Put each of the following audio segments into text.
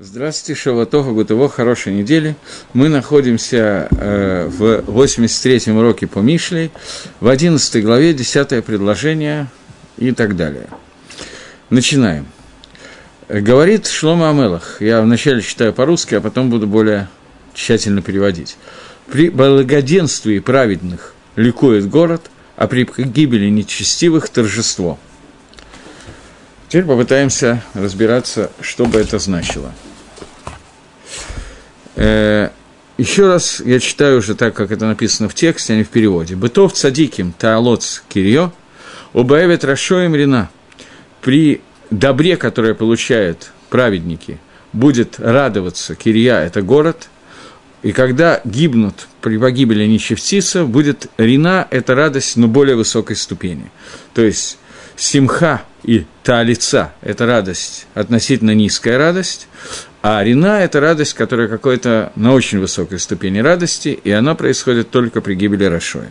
Здравствуйте, Шаватова, Гутово, хорошей недели. Мы находимся э, в 83-м уроке по Мишлей, в 11 главе, 10 предложение и так далее. Начинаем. Говорит Шлома Амелах, я вначале читаю по-русски, а потом буду более тщательно переводить. При благоденствии праведных ликует город, а при гибели нечестивых – торжество – Теперь попытаемся разбираться, что бы это значило. Э, еще раз я читаю уже так, как это написано в тексте, а не в переводе. «Бытов цадиким таалоц кирьё, убаевет рашоем рина». При добре, которое получают праведники, будет радоваться Кирья – это город, и когда гибнут при погибели нечестивцев, будет рина – это радость, но более высокой ступени. То есть, симха и та лица – это радость, относительно низкая радость, а рина – это радость, которая какой-то на очень высокой ступени радости, и она происходит только при гибели Рашоя.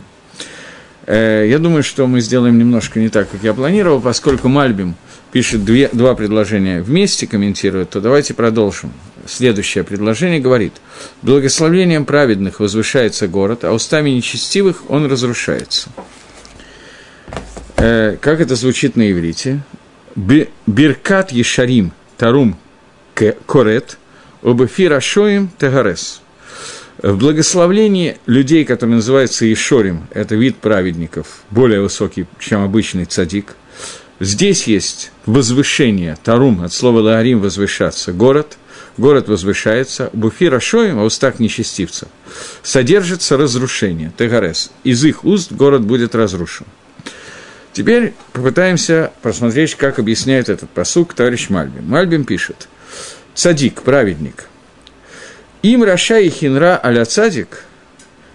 Э, я думаю, что мы сделаем немножко не так, как я планировал, поскольку Мальбим пишет две, два предложения вместе, комментирует, то давайте продолжим. Следующее предложение говорит, «Благословением праведных возвышается город, а устами нечестивых он разрушается». Э, как это звучит на иврите? Биркат Ешарим Тарум Корет, Обефир Ашоим Тегарес. В благословлении людей, которые называются Ешорим, это вид праведников, более высокий, чем обычный цадик, здесь есть возвышение, Тарум, от слова Лаарим возвышаться, город, город возвышается, Буфир Ашоим, а устах нечестивцев, содержится разрушение, Тегарес. Из их уст город будет разрушен. Теперь попытаемся посмотреть, как объясняет этот посук товарищ Мальбим. Мальбим пишет, «Цадик, праведник, им Раша и Хинра аля цадик,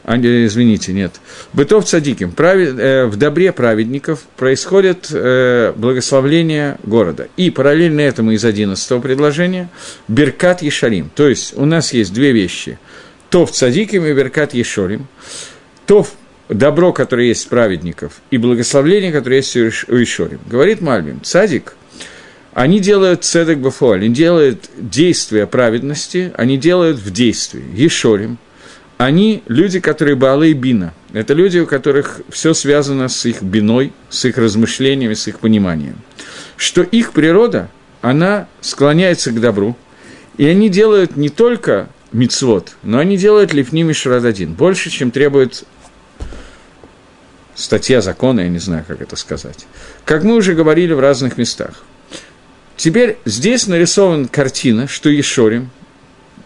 а, извините, нет, бытов цадиким, правед, э, в добре праведников происходит э, благословление города. И параллельно этому из 11 предложения Беркат Ешарим. То есть у нас есть две вещи. Тов цадиким и Беркат Ешорим. Тов добро, которое есть у праведников, и благословление, которое есть у Ишорим. Говорит Мальбим, цадик, они делают цедек бафо, они делают действия праведности, они делают в действии. Ешорим, они люди, которые Баалы и Бина. Это люди, у которых все связано с их биной, с их размышлениями, с их пониманием. Что их природа, она склоняется к добру, и они делают не только мицвод, но они делают лифними шрададин, больше, чем требует статья закона, я не знаю, как это сказать. Как мы уже говорили в разных местах. Теперь здесь нарисована картина, что Ешорим,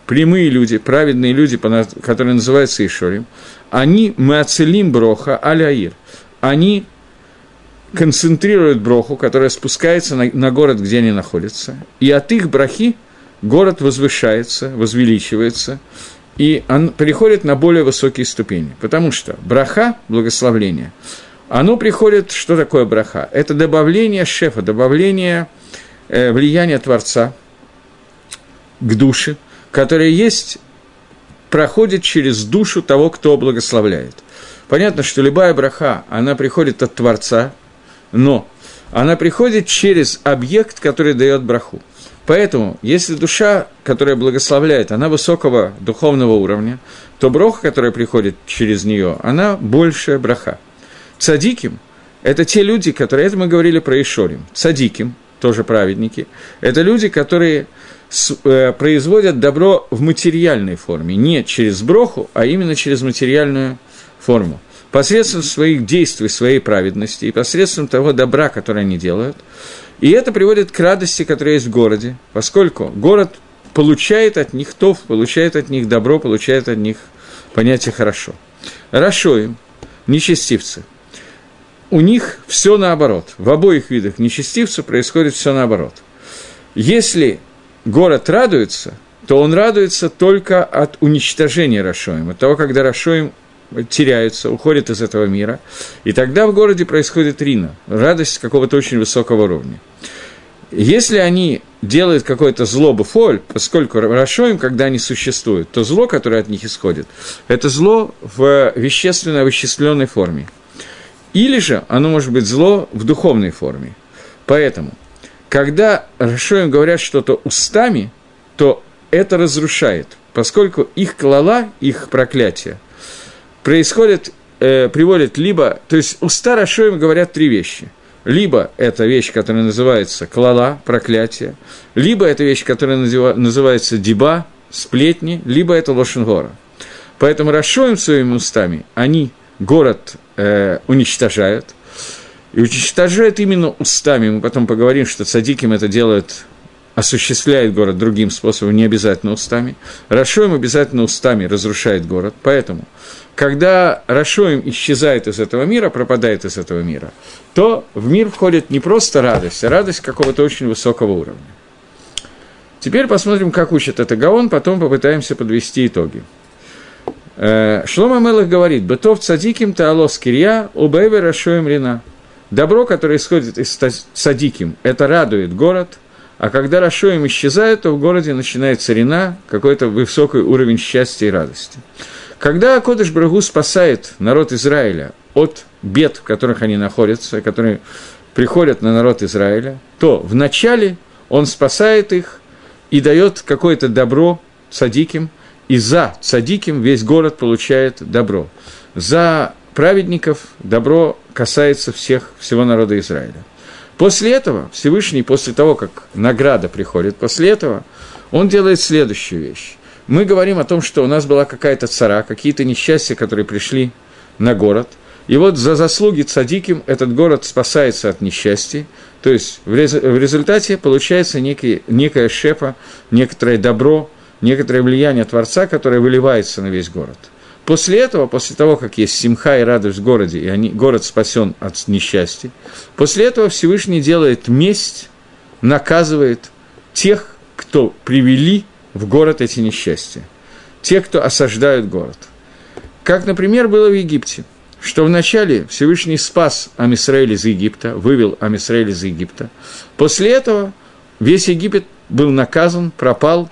прямые люди, праведные люди, которые называются Ешорим, они мацелим броха аляир. Они концентрируют броху, которая спускается на, на город, где они находятся, и от их брахи город возвышается, возвеличивается, и он переходит на более высокие ступени. Потому что браха, благословление, оно приходит, что такое браха? Это добавление шефа, добавление э, влияния Творца к душе, которое есть, проходит через душу того, кто благословляет. Понятно, что любая браха, она приходит от Творца, но она приходит через объект, который дает браху. Поэтому, если душа, которая благословляет, она высокого духовного уровня, то броха, которая приходит через нее, она большая браха. Цадиким – это те люди, которые, это мы говорили про Ишорим, цадиким, тоже праведники, это люди, которые э, производят добро в материальной форме, не через броху, а именно через материальную форму. Посредством своих действий, своей праведности и посредством того добра, которое они делают – и это приводит к радости, которая есть в городе, поскольку город получает от них тов, получает от них добро, получает от них понятие «хорошо». Рашоим, нечестивцы. У них все наоборот. В обоих видах нечестивцев происходит все наоборот. Если город радуется, то он радуется только от уничтожения Рашоим, от того, когда Рашоим теряются, уходят из этого мира. И тогда в городе происходит рина, радость какого-то очень высокого уровня. Если они делают какое-то зло буфоль, поскольку Рашоим, когда они существуют, то зло, которое от них исходит, это зло в вещественно вычисленной форме. Или же оно может быть зло в духовной форме. Поэтому, когда Рашоим говорят что-то устами, то это разрушает, поскольку их клала, их проклятие, происходит, э, приводит либо, то есть уста Рашоим говорят три вещи – либо это вещь, которая называется клала, проклятие, либо это вещь, которая называется диба, сплетни, либо это лошенгора. Поэтому Рашоим своими устами они город э, уничтожают, и уничтожают именно устами. Мы потом поговорим, что цадиким это делают осуществляет город другим способом, не обязательно устами. Рашоим обязательно устами разрушает город. Поэтому, когда Рашоим исчезает из этого мира, пропадает из этого мира, то в мир входит не просто радость, а радость какого-то очень высокого уровня. Теперь посмотрим, как учит это Гаон, потом попытаемся подвести итоги. Э, Шлома Мелах говорит, «Бытов цадиким таалос кирья, убэве рашоем рина». Добро, которое исходит из цадиким, это радует город – а когда Рашоим исчезает, то в городе начинается рина, какой-то высокий уровень счастья и радости. Когда Кодыш Брагу спасает народ Израиля от бед, в которых они находятся, которые приходят на народ Израиля, то вначале он спасает их и дает какое-то добро цадиким, и за цадиким весь город получает добро. За праведников добро касается всех, всего народа Израиля. После этого Всевышний, после того, как награда приходит, после этого он делает следующую вещь. Мы говорим о том, что у нас была какая-то цара, какие-то несчастья, которые пришли на город. И вот за заслуги цадиким этот город спасается от несчастья. То есть в, результате получается некий, некая шепа, некоторое добро, некоторое влияние Творца, которое выливается на весь город – После этого, после того, как есть симха и радость в городе, и они, город спасен от несчастья, после этого Всевышний делает месть, наказывает тех, кто привели в город эти несчастья, те, кто осаждают город. Как, например, было в Египте, что вначале Всевышний спас Амисраэль из Египта, вывел Амисраэль из Египта. После этого весь Египет был наказан, пропал,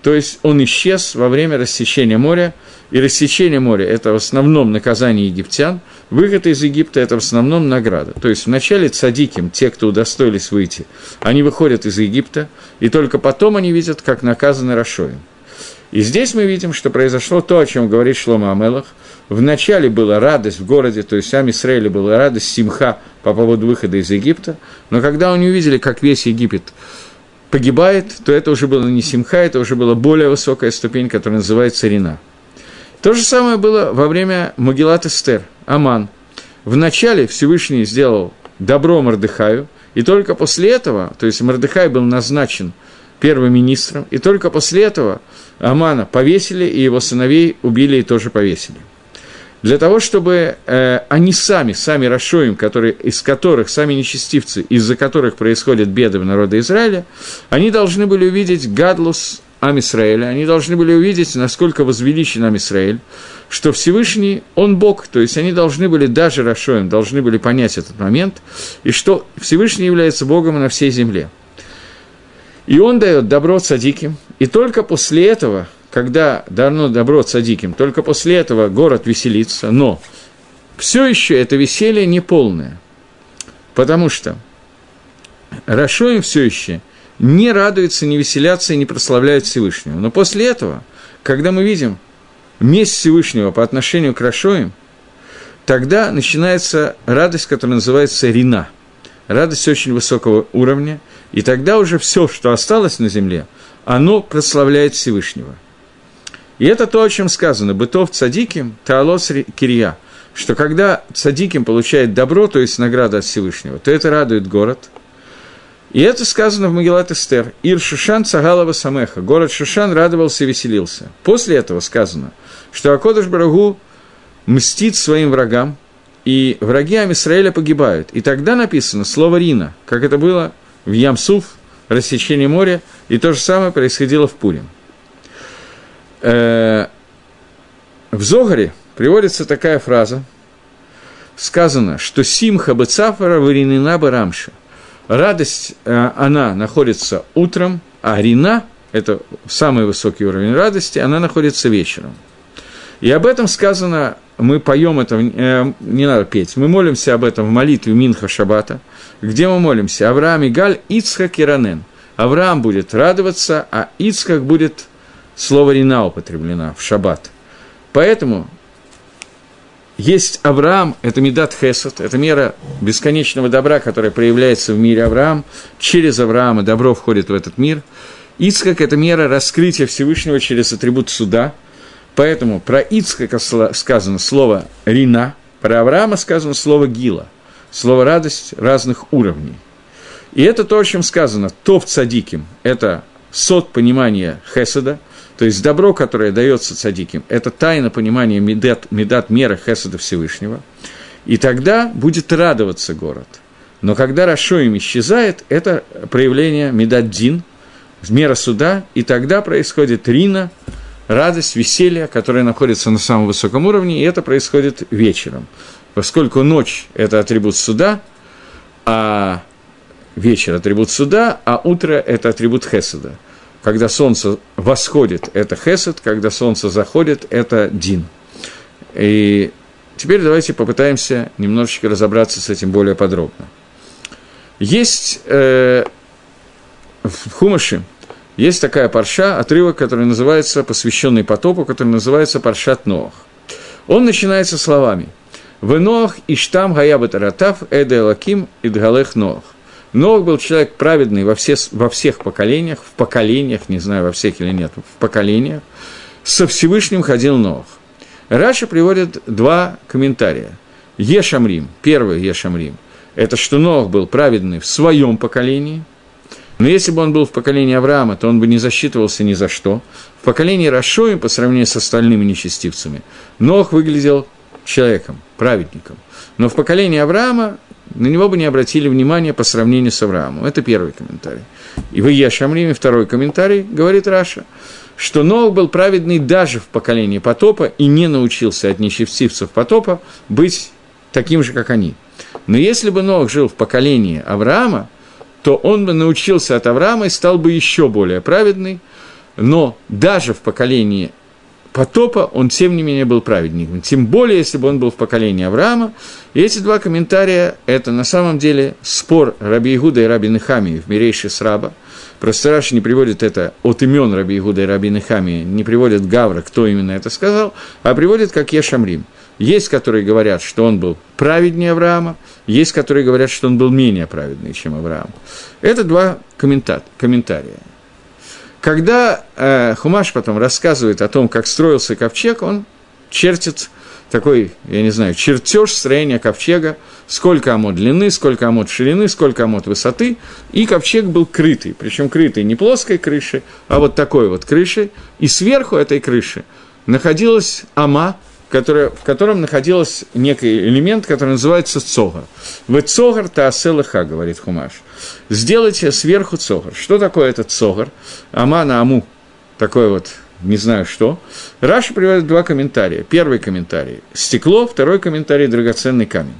то есть он исчез во время рассечения моря – и рассечение моря – это в основном наказание египтян, выход из Египта – это в основном награда. То есть вначале цадиким, те, кто удостоились выйти, они выходят из Египта, и только потом они видят, как наказаны Рашоем. И здесь мы видим, что произошло то, о чем говорит Шлома Амелах. Вначале была радость в городе, то есть сам Израиль была радость, симха по поводу выхода из Египта, но когда они увидели, как весь Египет погибает, то это уже было не симха, это уже была более высокая ступень, которая называется рина – то же самое было во время Магеллат Эстер, Аман. Вначале Всевышний сделал добро Мордыхаю, и только после этого, то есть Мордыхай был назначен первым министром, и только после этого Амана повесили, и его сыновей убили и тоже повесили. Для того, чтобы э, они сами, сами Рашоим, которые, из которых, сами нечестивцы, из-за которых происходят беды в народе Израиля, они должны были увидеть Гадлус Амисраэля, они должны были увидеть, насколько возвеличен Амисраэль, что Всевышний, Он Бог, то есть они должны были, даже Рашоем, должны были понять этот момент, и что Всевышний является Богом на всей земле. И Он дает добро цадиким, и только после этого, когда дано добро цадиким, только после этого город веселится, но все еще это веселье неполное, потому что Рашоем все еще – не радуются, не веселятся и не прославляют Всевышнего. Но после этого, когда мы видим месть Всевышнего по отношению к Рашоим, тогда начинается радость, которая называется рина. Радость очень высокого уровня, и тогда уже все, что осталось на земле, оно прославляет Всевышнего. И это то, о чем сказано. Бытов цадиким, таалос кирья. Что когда цадиким получает добро, то есть награда от Всевышнего, то это радует город – и это сказано в Магеллат Эстер. Ир Шушан Цагалова Самеха. Город Шушан радовался и веселился. После этого сказано, что Акодыш Барагу мстит своим врагам, и враги Амисраэля погибают. И тогда написано слово «рина», как это было в Ямсуф, рассечении моря, и то же самое происходило в Пурим. Э, в Зогаре приводится такая фраза, сказано, что «Симха бецафара варинина барамша» радость, э, она находится утром, а рина, это самый высокий уровень радости, она находится вечером. И об этом сказано, мы поем это, э, не надо петь, мы молимся об этом в молитве Минха Шабата, где мы молимся, Авраам и Галь, Ицхак и Ранен. Авраам будет радоваться, а Ицхак будет слово «рина» употреблено в шаббат. Поэтому есть Авраам, это Медат Хесед, это мера бесконечного добра, которая проявляется в мире Авраам. Через Авраама добро входит в этот мир. Ицкак – это мера раскрытия Всевышнего через атрибут суда. Поэтому про Ицкака сказано слово «рина», про Авраама сказано слово «гила», слово «радость» разных уровней. И это то, о чем сказано. То в цадиким – это сот понимания Хеседа – то есть добро, которое дается цадиким, это тайна понимания медат, медат мера Хесада Всевышнего. И тогда будет радоваться город. Но когда Рашоим исчезает, это проявление медат дин, мера суда, и тогда происходит рина, радость, веселье, которое находится на самом высоком уровне, и это происходит вечером. Поскольку ночь – это атрибут суда, а вечер – атрибут суда, а утро – это атрибут Хесада – когда солнце восходит, это хесед, когда солнце заходит, это дин. И теперь давайте попытаемся немножечко разобраться с этим более подробно. Есть э, в Хумаше, есть такая парша, отрывок, который называется, посвященный потопу, который называется Паршат Ноах. Он начинается словами «В Ноах иштам гаябатаратав эде лаким идгалех Ноах». Ног был человек праведный во, все, во всех поколениях, в поколениях, не знаю, во всех или нет, в поколениях, со Всевышним ходил Ног. Раша приводит два комментария. Ешамрим, первый Ешамрим, это что Ног был праведный в своем поколении, но если бы он был в поколении Авраама, то он бы не засчитывался ни за что. В поколении Рашоим, по сравнению с остальными нечестивцами, Ног выглядел человеком, праведником. Но в поколении Авраама на него бы не обратили внимания по сравнению с Авраамом. Это первый комментарий. И в Ешамриме второй комментарий, говорит Раша, что Ног был праведный даже в поколении потопа и не научился от нечестивцев потопа быть таким же, как они. Но если бы Ног жил в поколении Авраама, то он бы научился от Авраама и стал бы еще более праведный, но даже в поколении потопа, он, тем не менее, был праведником. Тем более, если бы он был в поколении Авраама. И эти два комментария – это на самом деле спор Раби Игуда и Раби Нехамии в Мирейше с Раба. Просто Раши не приводит это от имен Раби Игуда и Раби Нехамии, не приводит Гавра, кто именно это сказал, а приводит как Ешамрим. Есть, которые говорят, что он был праведнее Авраама, есть, которые говорят, что он был менее праведный, чем Авраам. Это два комментария. Когда э, Хумаш потом рассказывает о том, как строился ковчег, он чертит такой, я не знаю, чертеж строения ковчега, сколько амод длины, сколько амод ширины, сколько амод высоты, и ковчег был крытый, причем крытый не плоской крышей, а вот такой вот крышей, и сверху этой крыши находилась ама, которая, в котором находился некий элемент, который называется цогар. В цогар таасэлэха, говорит Хумаш. Сделайте сверху цогар. Что такое этот цогар? Ама на аму. Такой вот, не знаю что. Раша приводит два комментария. Первый комментарий – стекло, второй комментарий – драгоценный камень.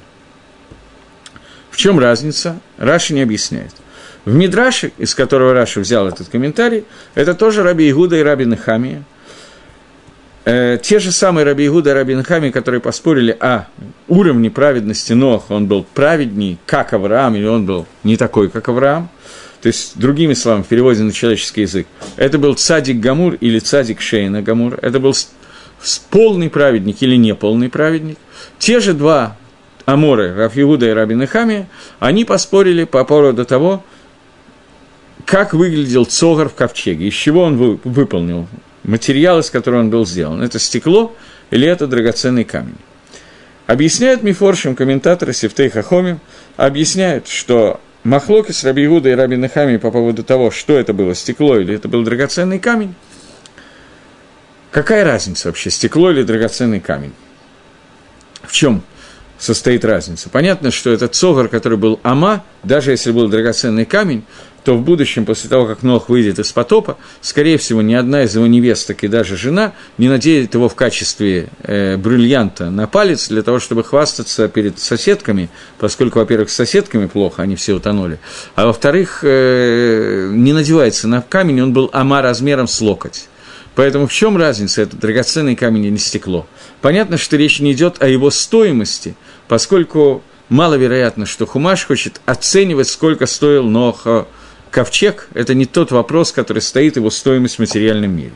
В чем разница? Раши не объясняет. В Мидраше, из которого Раши взял этот комментарий, это тоже Раби Игуда и Раби Нахамия – э, те же самые Раби Игуда и Раби Нахамия, которые поспорили о уровне праведности Ноаха, он был праведней, как Авраам, или он был не такой, как Авраам, то есть, другими словами, в переводе на человеческий язык, это был צדיק גמור или צדיק שאינו גמור, это был полный праведник или неполный праведник. Те же два Аморы, Рафиуда и Раби Нахами, они поспорили по поводу того, как выглядел Цогар в ковчеге, из чего он выполнил материал, из которого он был сделан. Это стекло или это драгоценный камень. Объясняют Мифоршим комментаторы Сифтей Хахоми, объясняют, что Махлоки с Раби Иуда и Раби Нахами по поводу того, что это было, стекло или это был драгоценный камень, какая разница вообще, стекло или драгоценный камень? В чем состоит разница? Понятно, что этот цогар, который был ама, даже если был драгоценный камень, то в будущем, после того, как Нох выйдет из потопа, скорее всего, ни одна из его невесток и даже жена не надеет его в качестве э, бриллианта на палец для того, чтобы хвастаться перед соседками, поскольку, во-первых, с соседками плохо, они все утонули, а во-вторых, э, не надевается на камень, он был ама размером с локоть. Поэтому в чем разница, это драгоценный камень или стекло? Понятно, что речь не идет о его стоимости, поскольку маловероятно, что Хумаш хочет оценивать, сколько стоил Ноха ковчег – это не тот вопрос, который стоит его стоимость в материальном мире.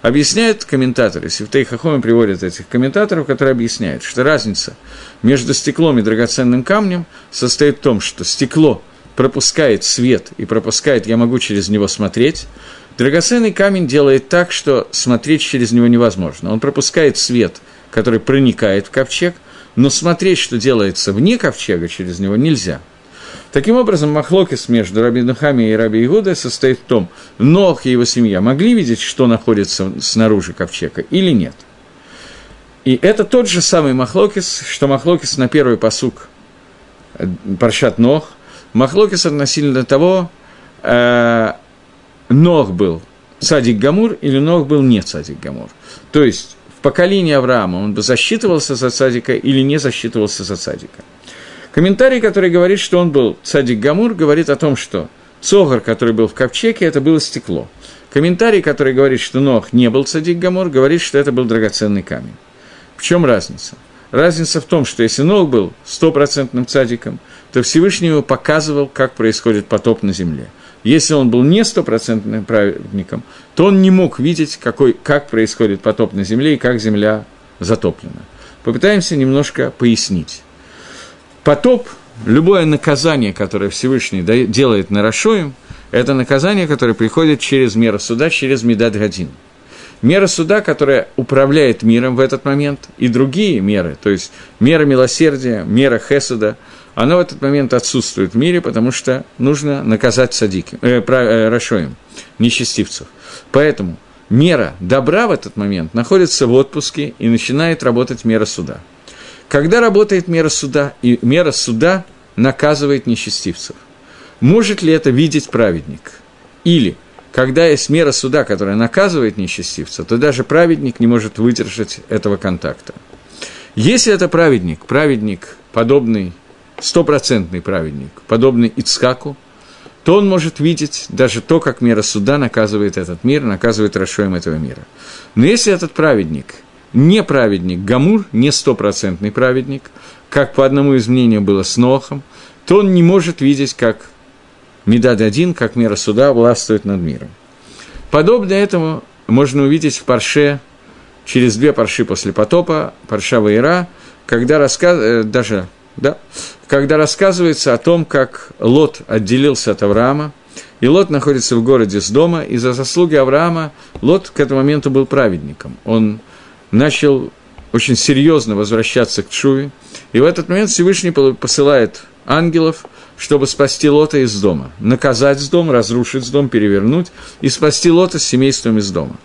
Объясняют комментаторы, Севтей Хахоми приводят этих комментаторов, которые объясняют, что разница между стеклом и драгоценным камнем состоит в том, что стекло пропускает свет и пропускает, я могу через него смотреть, драгоценный камень делает так, что смотреть через него невозможно. Он пропускает свет, который проникает в ковчег, но смотреть, что делается вне ковчега, через него нельзя – Таким образом, Махлокис между Раби Нухами и Раби Игудой состоит в том, Нох и его семья могли видеть, что находится снаружи ковчега или нет. И это тот же самый Махлокис, что Махлокис на первый посук э, Паршат Нох. Махлокис относительно того, э, Нох был Садик Гамур или Нох был не Садик Гамур. То есть в поколении Авраама он бы засчитывался за Садика или не засчитывался за Садика. Комментарий, который говорит, что он был цадик Гамур, говорит о том, что Цогар, который был в ковчеге, это было стекло. Комментарий, который говорит, что Нох не был цадик Гамур, говорит, что это был драгоценный камень. В чем разница? Разница в том, что если Нох был стопроцентным цадиком, то Всевышний ему показывал, как происходит потоп на земле. Если он был не стопроцентным праведником, то он не мог видеть, какой, как происходит потоп на земле и как земля затоплена. Попытаемся немножко пояснить. Потоп, любое наказание, которое Всевышний делает на Рашоем, это наказание, которое приходит через меру суда, через Медад Гадин. Мера суда, которая управляет миром в этот момент, и другие меры, то есть мера милосердия, мера Хесуда, она в этот момент отсутствует в мире, потому что нужно наказать садики, э, э, Рашоем, нечестивцев. Поэтому мера добра в этот момент находится в отпуске и начинает работать мера суда – когда работает мера суда, и мера суда наказывает нечестивцев, может ли это видеть праведник? Или, когда есть мера суда, которая наказывает нечестивца, то даже праведник не может выдержать этого контакта. Если это праведник, праведник, подобный, стопроцентный праведник, подобный Ицхаку, то он может видеть даже то, как мера суда наказывает этот мир, наказывает Рашоем этого мира. Но если этот праведник – не праведник Гамур, не стопроцентный праведник, как по одному из мнений было с Нохом, то он не может видеть, как Медад один, как мера суда, властвует над миром. Подобно этому можно увидеть в Парше, через две Парши после потопа, Парша Ваира, когда рассказ... Э, даже, да, когда рассказывается о том, как Лот отделился от Авраама, и Лот находится в городе с дома, и за заслуги Авраама Лот к этому моменту был праведником. Он начал очень серьезно возвращаться к Чуве, и в этот момент Всевышний посылает ангелов, чтобы спасти Лота из дома, наказать с дома, разрушить дом, перевернуть и спасти Лота с семейством из дома.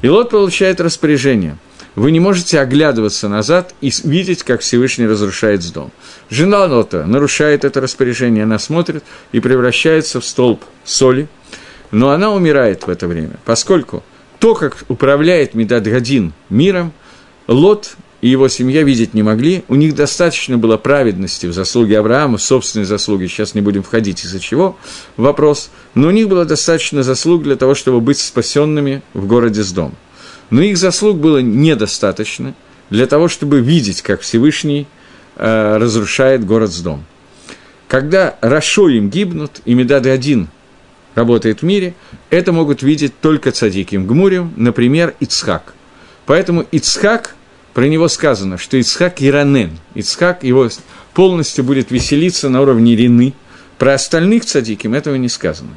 И Лот получает распоряжение. Вы не можете оглядываться назад и видеть, как Всевышний разрушает дом. Жена Лота нарушает это распоряжение, она смотрит и превращается в столб соли, но она умирает в это время, поскольку то, как управляет Медадгадин миром, Лот и его семья видеть не могли. У них достаточно было праведности в заслуге Авраама, в собственной заслуге, сейчас не будем входить из-за чего, вопрос, но у них было достаточно заслуг для того, чтобы быть спасенными в городе с дом. Но их заслуг было недостаточно для того, чтобы видеть, как Всевышний э, разрушает город с дом. Когда Рашо им гибнут, и Медады один работает в мире, это могут видеть только цадики в Гмуре, например, Ицхак. Поэтому Ицхак, про него сказано, что Ицхак Иранен, Ицхак его полностью будет веселиться на уровне Рины, про остальных цадиким этого не сказано.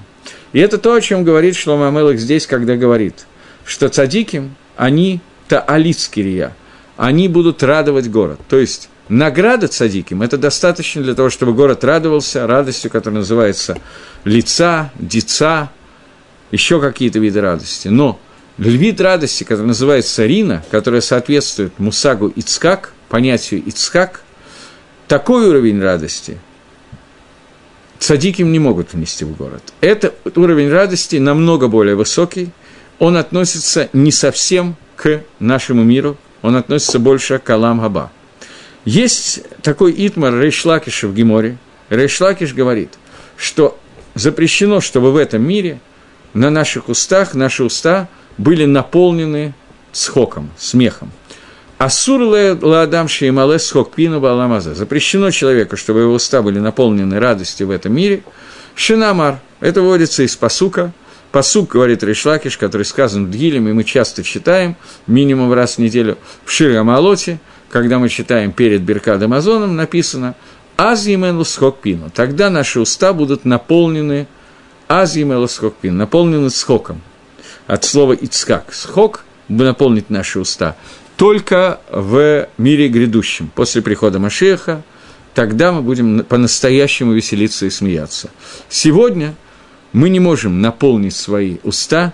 И это то, о чем говорит Шлома Амелах здесь, когда говорит, что цадиким, они таалицкирия, они будут радовать город. То есть, награда цадиким – это достаточно для того, чтобы город радовался радостью, которая называется лица, деца, еще какие-то виды радости. Но вид радости, который называется Рина, которая соответствует Мусагу Ицкак, понятию Ицкак, такой уровень радости цадиким не могут внести в город. Этот уровень радости намного более высокий, он относится не совсем к нашему миру, он относится больше к Алам Хаба. Есть такой Итмар Рейшлакиша в Геморе. Рейшлакиш говорит, что запрещено, чтобы в этом мире на наших устах, наши уста были наполнены схоком, смехом. Асур ладам шеймале схок пину баламаза. Запрещено человеку, чтобы его уста были наполнены радостью в этом мире. Шинамар. Это вводится из посука. Посук, говорит Решлакиш, который сказан в Дгилем, и мы часто читаем, минимум раз в неделю, в Ширамалоте, когда мы читаем перед Беркад Амазоном, написано «Аз емену схок пину». Тогда наши уста будут наполнены «Аз емену схок пину», наполнены схоком. От слова «ицкак». Схок – наполнить наши уста только в мире грядущем, после прихода Машеха, тогда мы будем по-настоящему веселиться и смеяться. Сегодня мы не можем наполнить свои уста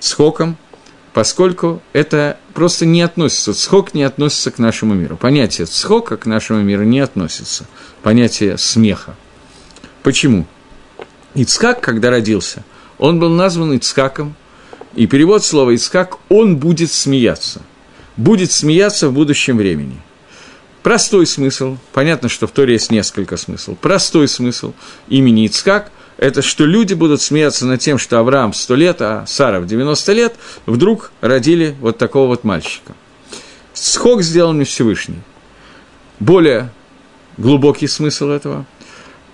схоком, поскольку это просто не относится, схок не относится к нашему миру. Понятие схока к нашему миру не относится, понятие смеха. Почему? Ицхак, когда родился, он был назван Ицхаком, и перевод слова Ицхак – он будет смеяться. Будет смеяться в будущем времени. Простой смысл, понятно, что в Торе есть несколько смыслов. Простой смысл имени Ицхак – это что люди будут смеяться над тем, что Авраам 100 лет, а Сара в 90 лет вдруг родили вот такого вот мальчика. Схок сделан не Всевышний. Более глубокий смысл этого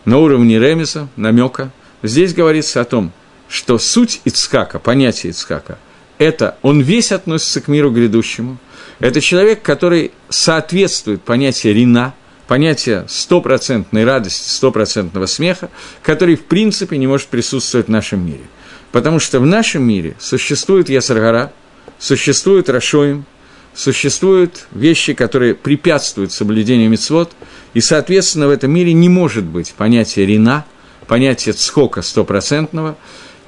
на уровне ремеса, намека. Здесь говорится о том, что суть Ицкака, понятие Ицкака, это он весь относится к миру грядущему. Это человек, который соответствует понятию рина – понятие стопроцентной радости, стопроцентного смеха, который, в принципе, не может присутствовать в нашем мире. Потому что в нашем мире существует Ясаргара, существует Рашоим, существуют вещи, которые препятствуют соблюдению мецвод, и, соответственно, в этом мире не может быть понятия рина, понятия цхока стопроцентного,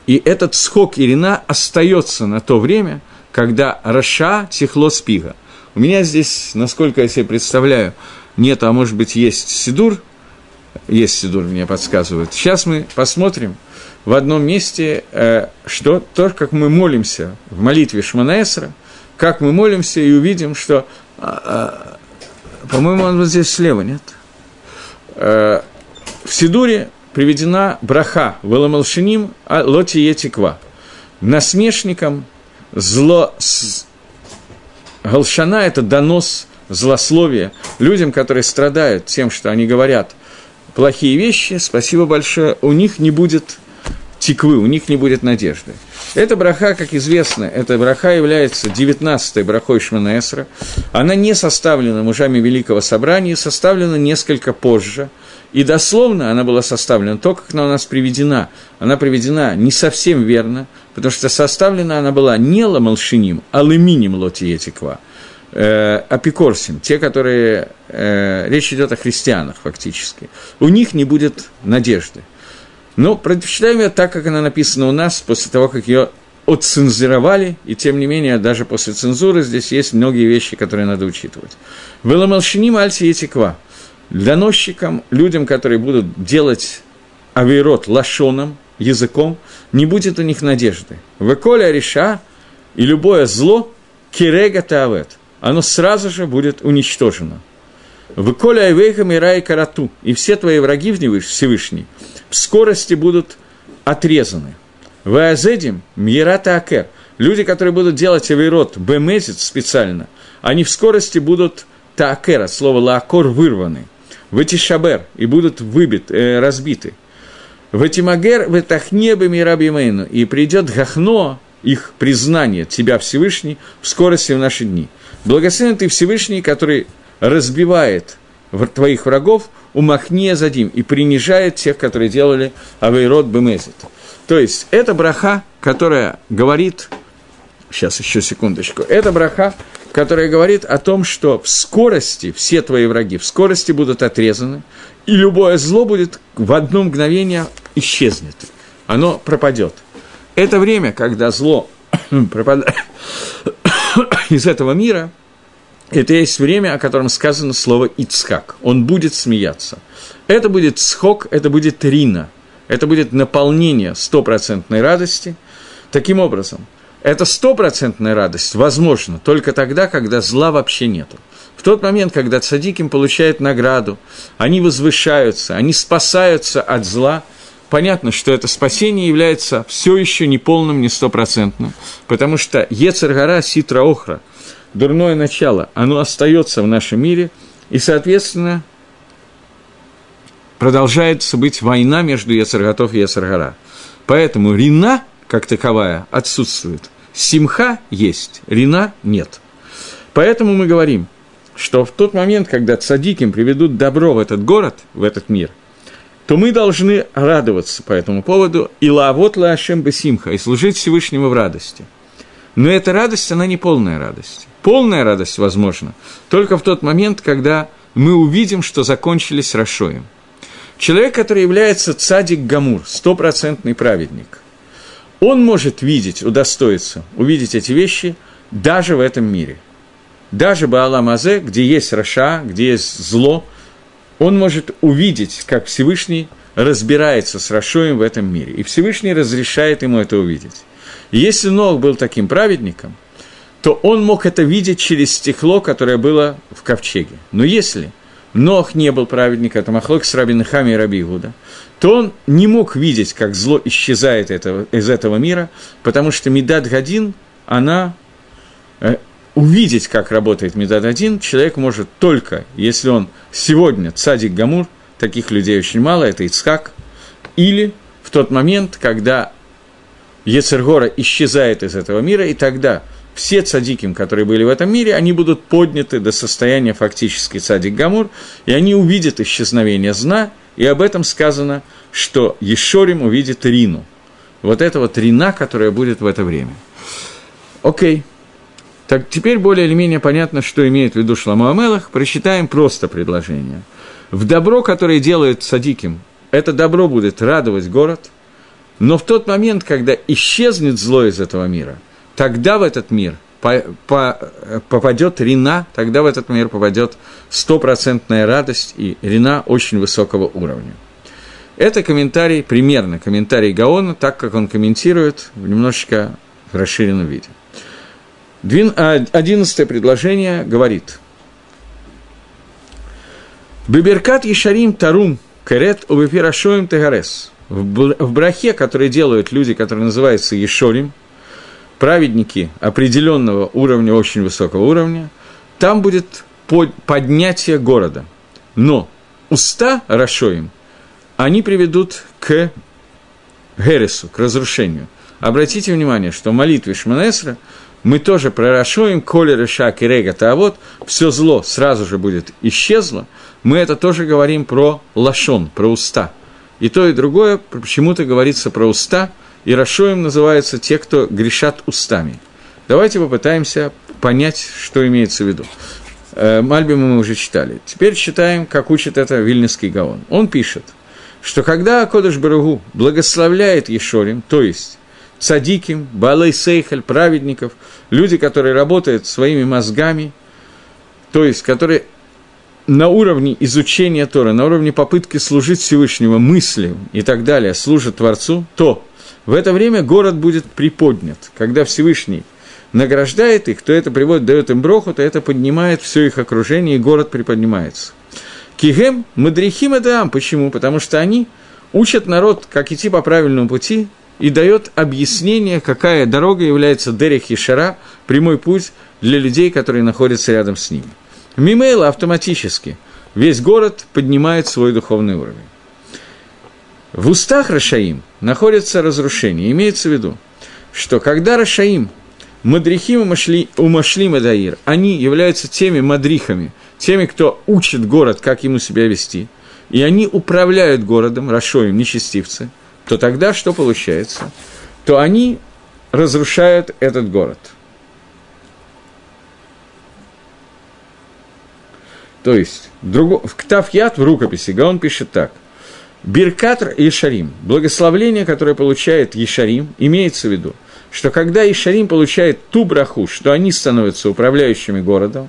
и этот цхок и рина остается на то время, когда Раша тихло спига. У меня здесь, насколько я себе представляю, нет, а может быть, есть Сидур, есть Сидур, мне подсказывают. Сейчас мы посмотрим в одном месте, э, что то, как мы молимся в молитве Шманаэсра, как мы молимся и увидим, что, а, а, по-моему, он вот здесь слева, нет? Э, в Сидуре приведена браха Веламалшиним а Лоти Етиква. Насмешникам зло... Галшана – это донос злословие людям, которые страдают тем, что они говорят плохие вещи, спасибо большое, у них не будет тиквы, у них не будет надежды. Эта браха, как известно, эта браха является 19-й брахой Шманаэсра. Она не составлена мужами Великого Собрания, составлена несколько позже. И дословно она была составлена, то, как она у нас приведена, она приведена не совсем верно, потому что составлена она была не ламалшиним, а леминим лотиетиква – э, те, которые, э, речь идет о христианах фактически, у них не будет надежды. Но прочитаем ее так, как она написана у нас, после того, как ее отцензировали, и тем не менее, даже после цензуры здесь есть многие вещи, которые надо учитывать. Веломолшиним альти етиква. Доносчикам, людям, которые будут делать авейрот лашоном, языком, не будет у них надежды. Веколя реша и любое зло кирега тавет оно сразу же будет уничтожено. В Коля Айвейхам и Рай Карату, и все твои враги в Всевышний в скорости будут отрезаны. В Азедим Мьерата Акер, люди, которые будут делать Авейрот Бемезит специально, они в скорости будут Таакера, слово Лаакор, вырваны. В Этишабер, и будут выбит, э, разбиты. В Этимагер, в Этахнебе Мирабимейну, и придет Гахно, их признание Тебя Всевышний, в скорости в наши дни – Благословен ты Всевышний, который разбивает твоих врагов, умахния задим и принижает тех, которые делали авейрот бемезит. То есть, это браха, которая говорит, сейчас еще секундочку, это браха, которая говорит о том, что в скорости все твои враги в скорости будут отрезаны, и любое зло будет в одно мгновение исчезнет, оно пропадет. Это время, когда зло пропадает, из этого мира, это есть время, о котором сказано слово «ицхак». Он будет смеяться. Это будет схок, это будет рина, это будет наполнение стопроцентной радости. Таким образом, эта стопроцентная радость возможна только тогда, когда зла вообще нету. В тот момент, когда цадиким получают награду, они возвышаются, они спасаются от зла – понятно, что это спасение является все еще неполным, не стопроцентным, потому что Ецергара, Ситра Охра, дурное начало, оно остается в нашем мире, и, соответственно, продолжается быть война между Ецерготов и Ецергара. Поэтому Рина как таковая отсутствует. Симха есть, рина нет. Поэтому мы говорим, что в тот момент, когда цадиким приведут добро в этот город, в этот мир, то мы должны радоваться по этому поводу и лавот лашем бесимха, и служить Всевышнему в радости. Но эта радость, она не полная радость. Полная радость возможна только в тот момент, когда мы увидим, что закончились Рашоем. Человек, который является цадик Гамур, стопроцентный праведник, он может видеть, удостоиться, увидеть эти вещи даже в этом мире. Даже Баала Мазе, где есть Раша, где есть зло, он может увидеть, как Всевышний разбирается с Рашоем в этом мире. И Всевышний разрешает ему это увидеть. И если Ног был таким праведником, то он мог это видеть через стекло, которое было в ковчеге. Но если Нох не был праведником, это Махлок с Раби Нахами и Раби Игуда, то он не мог видеть, как зло исчезает этого, из этого мира, потому что Медад Гадин, она э, увидеть, как работает Медад Один, человек может только, если он сегодня цадик Гамур, таких людей очень мало, это Ицхак, или в тот момент, когда Ецергора исчезает из этого мира, и тогда все цадиким, которые были в этом мире, они будут подняты до состояния фактически цадик Гамур, и они увидят исчезновение зна, и об этом сказано, что Ешорим увидит Рину. Вот это вот Рина, которая будет в это время. Окей. Так теперь более или менее понятно, что имеет в виду Шламу Амелах. Прочитаем просто предложение. В добро, которое делает садиким, это добро будет радовать город, но в тот момент, когда исчезнет зло из этого мира – тогда в этот мир по, по, попадет рина, тогда в этот мир попадет стопроцентная радость и рина очень высокого уровня. Это комментарий, примерно комментарий Гаона, так как он комментирует в немножечко расширенном виде. А, одиннадцатое предложение говорит. Биберкат Ешарим Тарум Керет Убепирашоим Тегарес. В брахе, который делают люди, которые называются Ешорим, праведники определенного уровня, очень высокого уровня, там будет поднятие города. Но уста Рашоим, они приведут к Гересу, к разрушению. Обратите внимание, что в молитве Шманесра мы тоже прорашуем, коли решак и рега а вот все зло сразу же будет исчезло, мы это тоже говорим про лашон, про уста. И то, и другое почему-то говорится про уста – и Рашоем называются те, кто грешат устами. Давайте попытаемся понять, что имеется в виду. Э, Мальбима мы уже читали. Теперь читаем, как учит это Вильнинский Гаон. Он пишет, что когда Акодыш Барагу благословляет Ешорим, то есть цадиким, балей сейхаль, праведников, люди, которые работают своими мозгами, то есть которые на уровне изучения Тора, на уровне попытки служить Всевышнему мыслям и так далее, служат Творцу, то в это время город будет приподнят. Когда Всевышний награждает их, то это приводит, дает им броху, то это поднимает все их окружение, и город приподнимается. Кигем мадрихим эдаам. Почему? Потому что они учат народ, как идти по правильному пути, и дает объяснение, какая дорога является Дерех и Шара, прямой путь для людей, которые находятся рядом с ними. Мимейла автоматически весь город поднимает свой духовный уровень. В устах Рашаим находится разрушение. Имеется в виду, что когда Рашаим, Мадрихим у Машлим Даир, они являются теми мадрихами, теми, кто учит город, как ему себя вести, и они управляют городом, Рашоим, нечестивцы, то тогда что получается? То они разрушают этот город. То есть, в Ктафьят в рукописи Гаон пишет так – Биркатр Ишарим, благословление, которое получает Ишарим, имеется в виду, что когда Ишарим получает ту браху, что они становятся управляющими городом,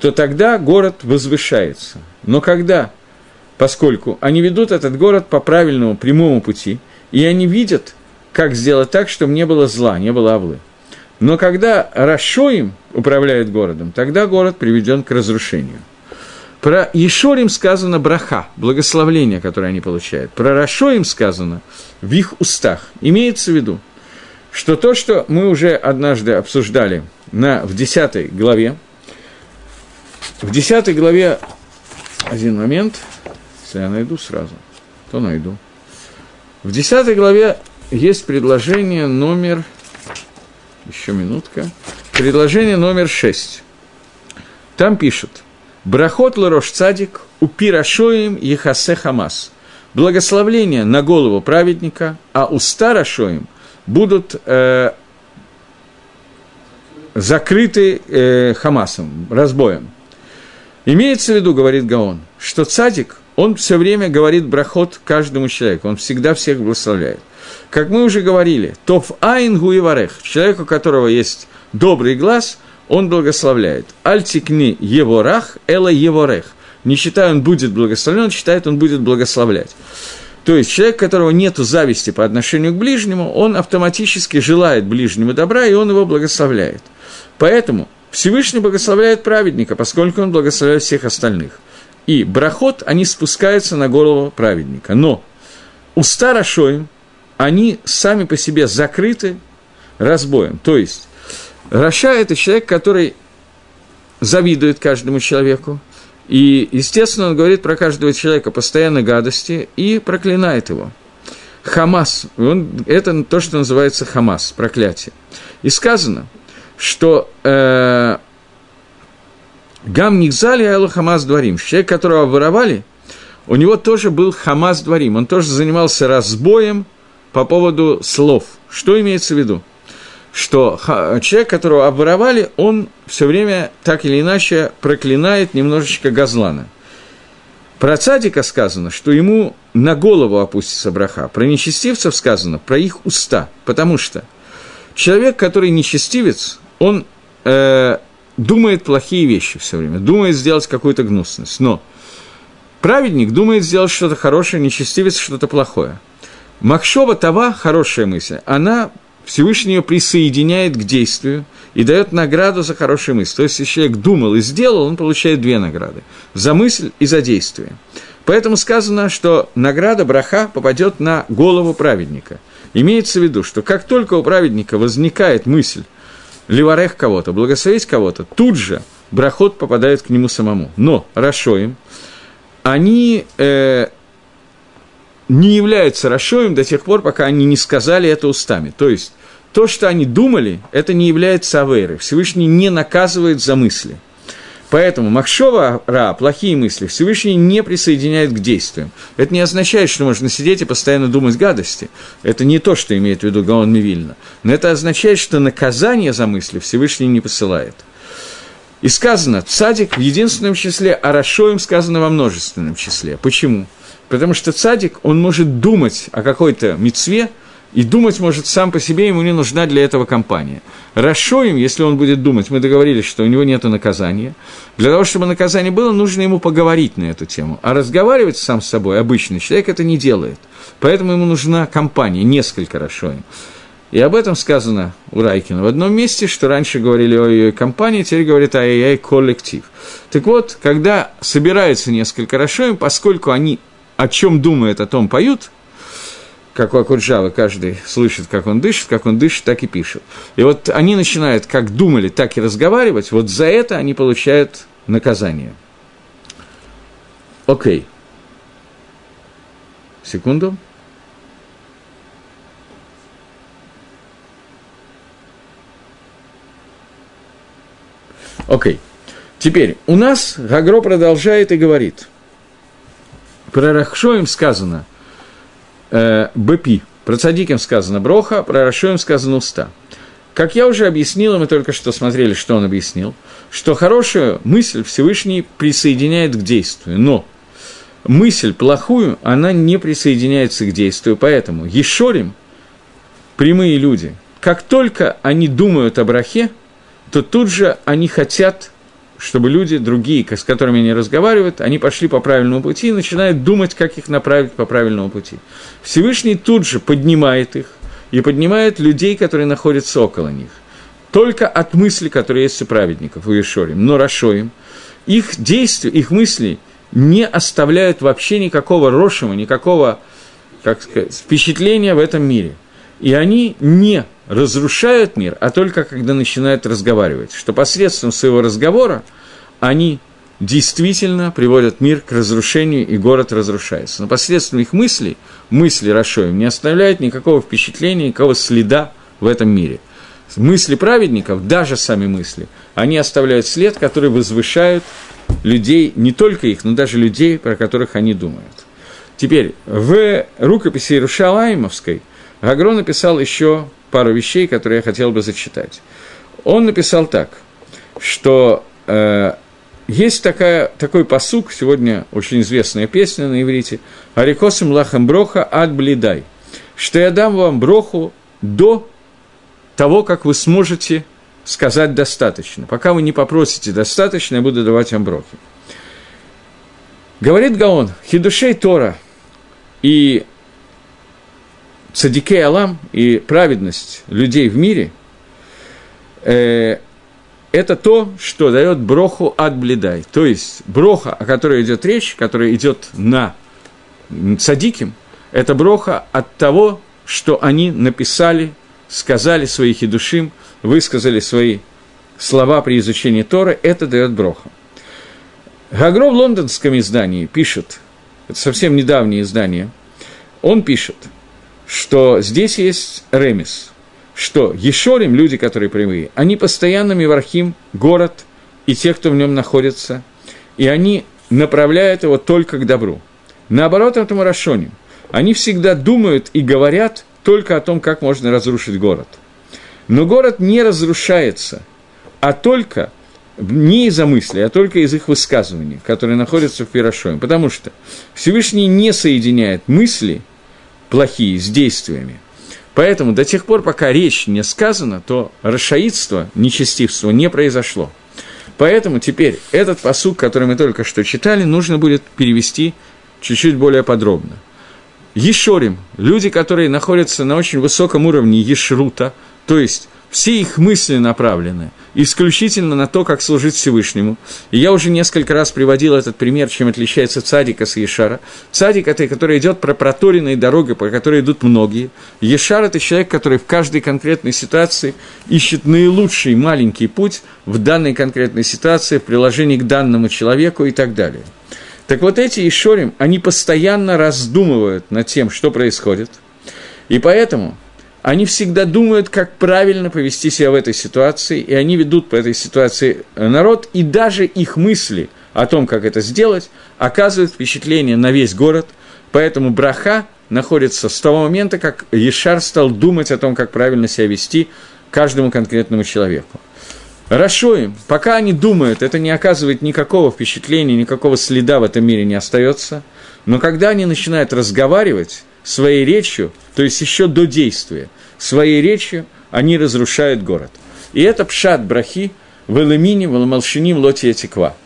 то тогда город возвышается. Но когда, поскольку они ведут этот город по правильному прямому пути, и они видят, как сделать так, чтобы не было зла, не было авлы. Но когда Рашоим управляет городом, тогда город приведен к разрушению – про Ешорим сказано браха, благословление, которое они получают. Про Рашоим сказано в их устах. Имеется в виду, что то, что мы уже однажды обсуждали на, в 10 главе, в 10 главе, один момент, если я найду сразу, то найду. В 10 главе есть предложение номер... Еще минутка. Предложение номер шесть. Там пишут. Брахот ларош цадик, упирашоим ехасе хамас. Благословление на голову праведника, а уста рашоим будут э, закрыты э, Хамасом, разбоем. Имеется в виду, говорит Гаон, что цадик, он все время говорит брахот каждому человеку, он всегда всех благословляет. Как мы уже говорили, тов айн гуеварех, человек, у которого есть добрый глаз, он благословляет. Альтикни еворах, эла еворех. Не считая, он будет благословлен, он считает, он будет благословлять. То есть человек, у которого нет зависти по отношению к ближнему, он автоматически желает ближнему добра, и он его благословляет. Поэтому Всевышний благословляет праведника, поскольку он благословляет всех остальных. И брахот, они спускаются на голову праведника. Но уста Рашоим, они сами по себе закрыты разбоем. То есть, Раша – это человек, который завидует каждому человеку, и, естественно, он говорит про каждого человека постоянно гадости и проклинает его. Хамас, он, это то, что называется Хамас, проклятие. И сказано, что э, Гам Нигзали Айлу Хамас Дворим, человек, которого воровали, у него тоже был Хамас Дворим, он тоже занимался разбоем по поводу слов. Что имеется в виду? что человек, которого обворовали, он все время так или иначе проклинает немножечко Газлана. Про цадика сказано, что ему на голову опустится браха. Про нечестивцев сказано, про их уста. Потому что человек, который нечестивец, он э, думает плохие вещи все время, думает сделать какую-то гнусность. Но праведник думает сделать что-то хорошее, нечестивец что-то плохое. Махшова Това, хорошая мысль, она Всевышний ее присоединяет к действию и дает награду за хорошую мысль. То есть, если человек думал и сделал, он получает две награды – за мысль и за действие. Поэтому сказано, что награда браха попадет на голову праведника. Имеется в виду, что как только у праведника возникает мысль ливарех кого-то, благословить кого-то, тут же брахот попадает к нему самому. Но Рашоим, они э, не являются Рашоем до тех пор, пока они не сказали это устами. То есть, то, что они думали, это не является авейрой. Всевышний не наказывает за мысли. Поэтому Махшова Ра, плохие мысли, Всевышний не присоединяет к действиям. Это не означает, что можно сидеть и постоянно думать гадости. Это не то, что имеет в виду Гаон Мивильна. Но это означает, что наказание за мысли Всевышний не посылает. И сказано, цадик в единственном числе, а Рашоем сказано во множественном числе. Почему? Потому что цадик, он может думать о какой-то мецве, и думать может сам по себе, ему не нужна для этого компания. Расшоим, если он будет думать, мы договорились, что у него нет наказания. Для того, чтобы наказание было, нужно ему поговорить на эту тему. А разговаривать сам с собой обычный человек это не делает. Поэтому ему нужна компания, несколько Расшоим. И об этом сказано у Райкина в одном месте, что раньше говорили о ее компании, теперь говорит ай-яй коллектив. Так вот, когда собираются несколько Рашоим, поскольку они о чем думают, о том поют, как у Акуджава, каждый слышит, как он дышит, как он дышит, так и пишет. И вот они начинают как думали, так и разговаривать, вот за это они получают наказание. Окей. Секунду. Окей. Теперь у нас Гагро продолжает и говорит – про Рахшоим сказано э, БП, про Цадиким сказано Броха, про Рашоим сказано Уста. Как я уже объяснил, мы только что смотрели, что он объяснил, что хорошую мысль Всевышний присоединяет к действию, но мысль плохую, она не присоединяется к действию, поэтому Ешорим, прямые люди, как только они думают о брахе, то тут же они хотят чтобы люди другие, с которыми они разговаривают, они пошли по правильному пути и начинают думать, как их направить по правильному пути. Всевышний тут же поднимает их и поднимает людей, которые находятся около них. Только от мысли, которые есть у праведников, у Ишорим, но Рашоим, их действия, их мысли не оставляют вообще никакого рошима, никакого как сказать, впечатления в этом мире. И они не разрушают мир, а только когда начинают разговаривать. Что посредством своего разговора они действительно приводят мир к разрушению, и город разрушается. Но посредством их мыслей, мысли Рашоем, не оставляют никакого впечатления, никакого следа в этом мире. Мысли праведников, даже сами мысли, они оставляют след, который возвышает людей, не только их, но даже людей, про которых они думают. Теперь, в рукописи Иерушалаимовской Гагро написал еще пару вещей, которые я хотел бы зачитать. Он написал так, что э, есть такая, такой посук, сегодня очень известная песня на иврите, «Арикосим лахам броха ад блидай», что я дам вам броху до того, как вы сможете сказать достаточно. Пока вы не попросите достаточно, я буду давать вам брохи. Говорит Гаон, хидушей Тора и цадикей Алам и праведность людей в мире э, это то, что дает броху от бледай. То есть броха, о которой идет речь, которая идет на цадиким, это броха от того, что они написали, сказали свои хидушим, высказали свои слова при изучении Торы, это дает броха. Гагро в лондонском издании пишет, это совсем недавнее издание, он пишет, что здесь есть ремис – что Ешорим, люди, которые прямые, они постоянно мивархим город и те, кто в нем находится, и они направляют его только к добру. Наоборот, этому Рашоним. Они всегда думают и говорят только о том, как можно разрушить город. Но город не разрушается, а только не из-за мысли, а только из их высказываний, которые находятся в Пирашоме. Потому что Всевышний не соединяет мысли плохие с действиями – Поэтому до тех пор, пока речь не сказана, то расшаидство, нечестивство не произошло. Поэтому теперь этот посук, который мы только что читали, нужно будет перевести чуть-чуть более подробно. Ешорим, люди, которые находятся на очень высоком уровне ешрута, то есть все их мысли направлены исключительно на то, как служить Всевышнему. И я уже несколько раз приводил этот пример, чем отличается цадика с Ешара. Цадик – это который идет про проторенные дороги, по которой идут многие. Ешар – это человек, который в каждой конкретной ситуации ищет наилучший маленький путь в данной конкретной ситуации, в приложении к данному человеку и так далее. Так вот эти Ишорим, они постоянно раздумывают над тем, что происходит. И поэтому они всегда думают, как правильно повести себя в этой ситуации, и они ведут по этой ситуации э, народ, и даже их мысли о том, как это сделать, оказывают впечатление на весь город, поэтому браха находится с того момента, как Ешар стал думать о том, как правильно себя вести каждому конкретному человеку. Рашоим, пока они думают, это не оказывает никакого впечатления, никакого следа в этом мире не остается, но когда они начинают разговаривать своей речью, то есть еще до действия, своей речью они разрушают город. И это пшат брахи в Элемине, в Ламалшине, в Лоте Тиква,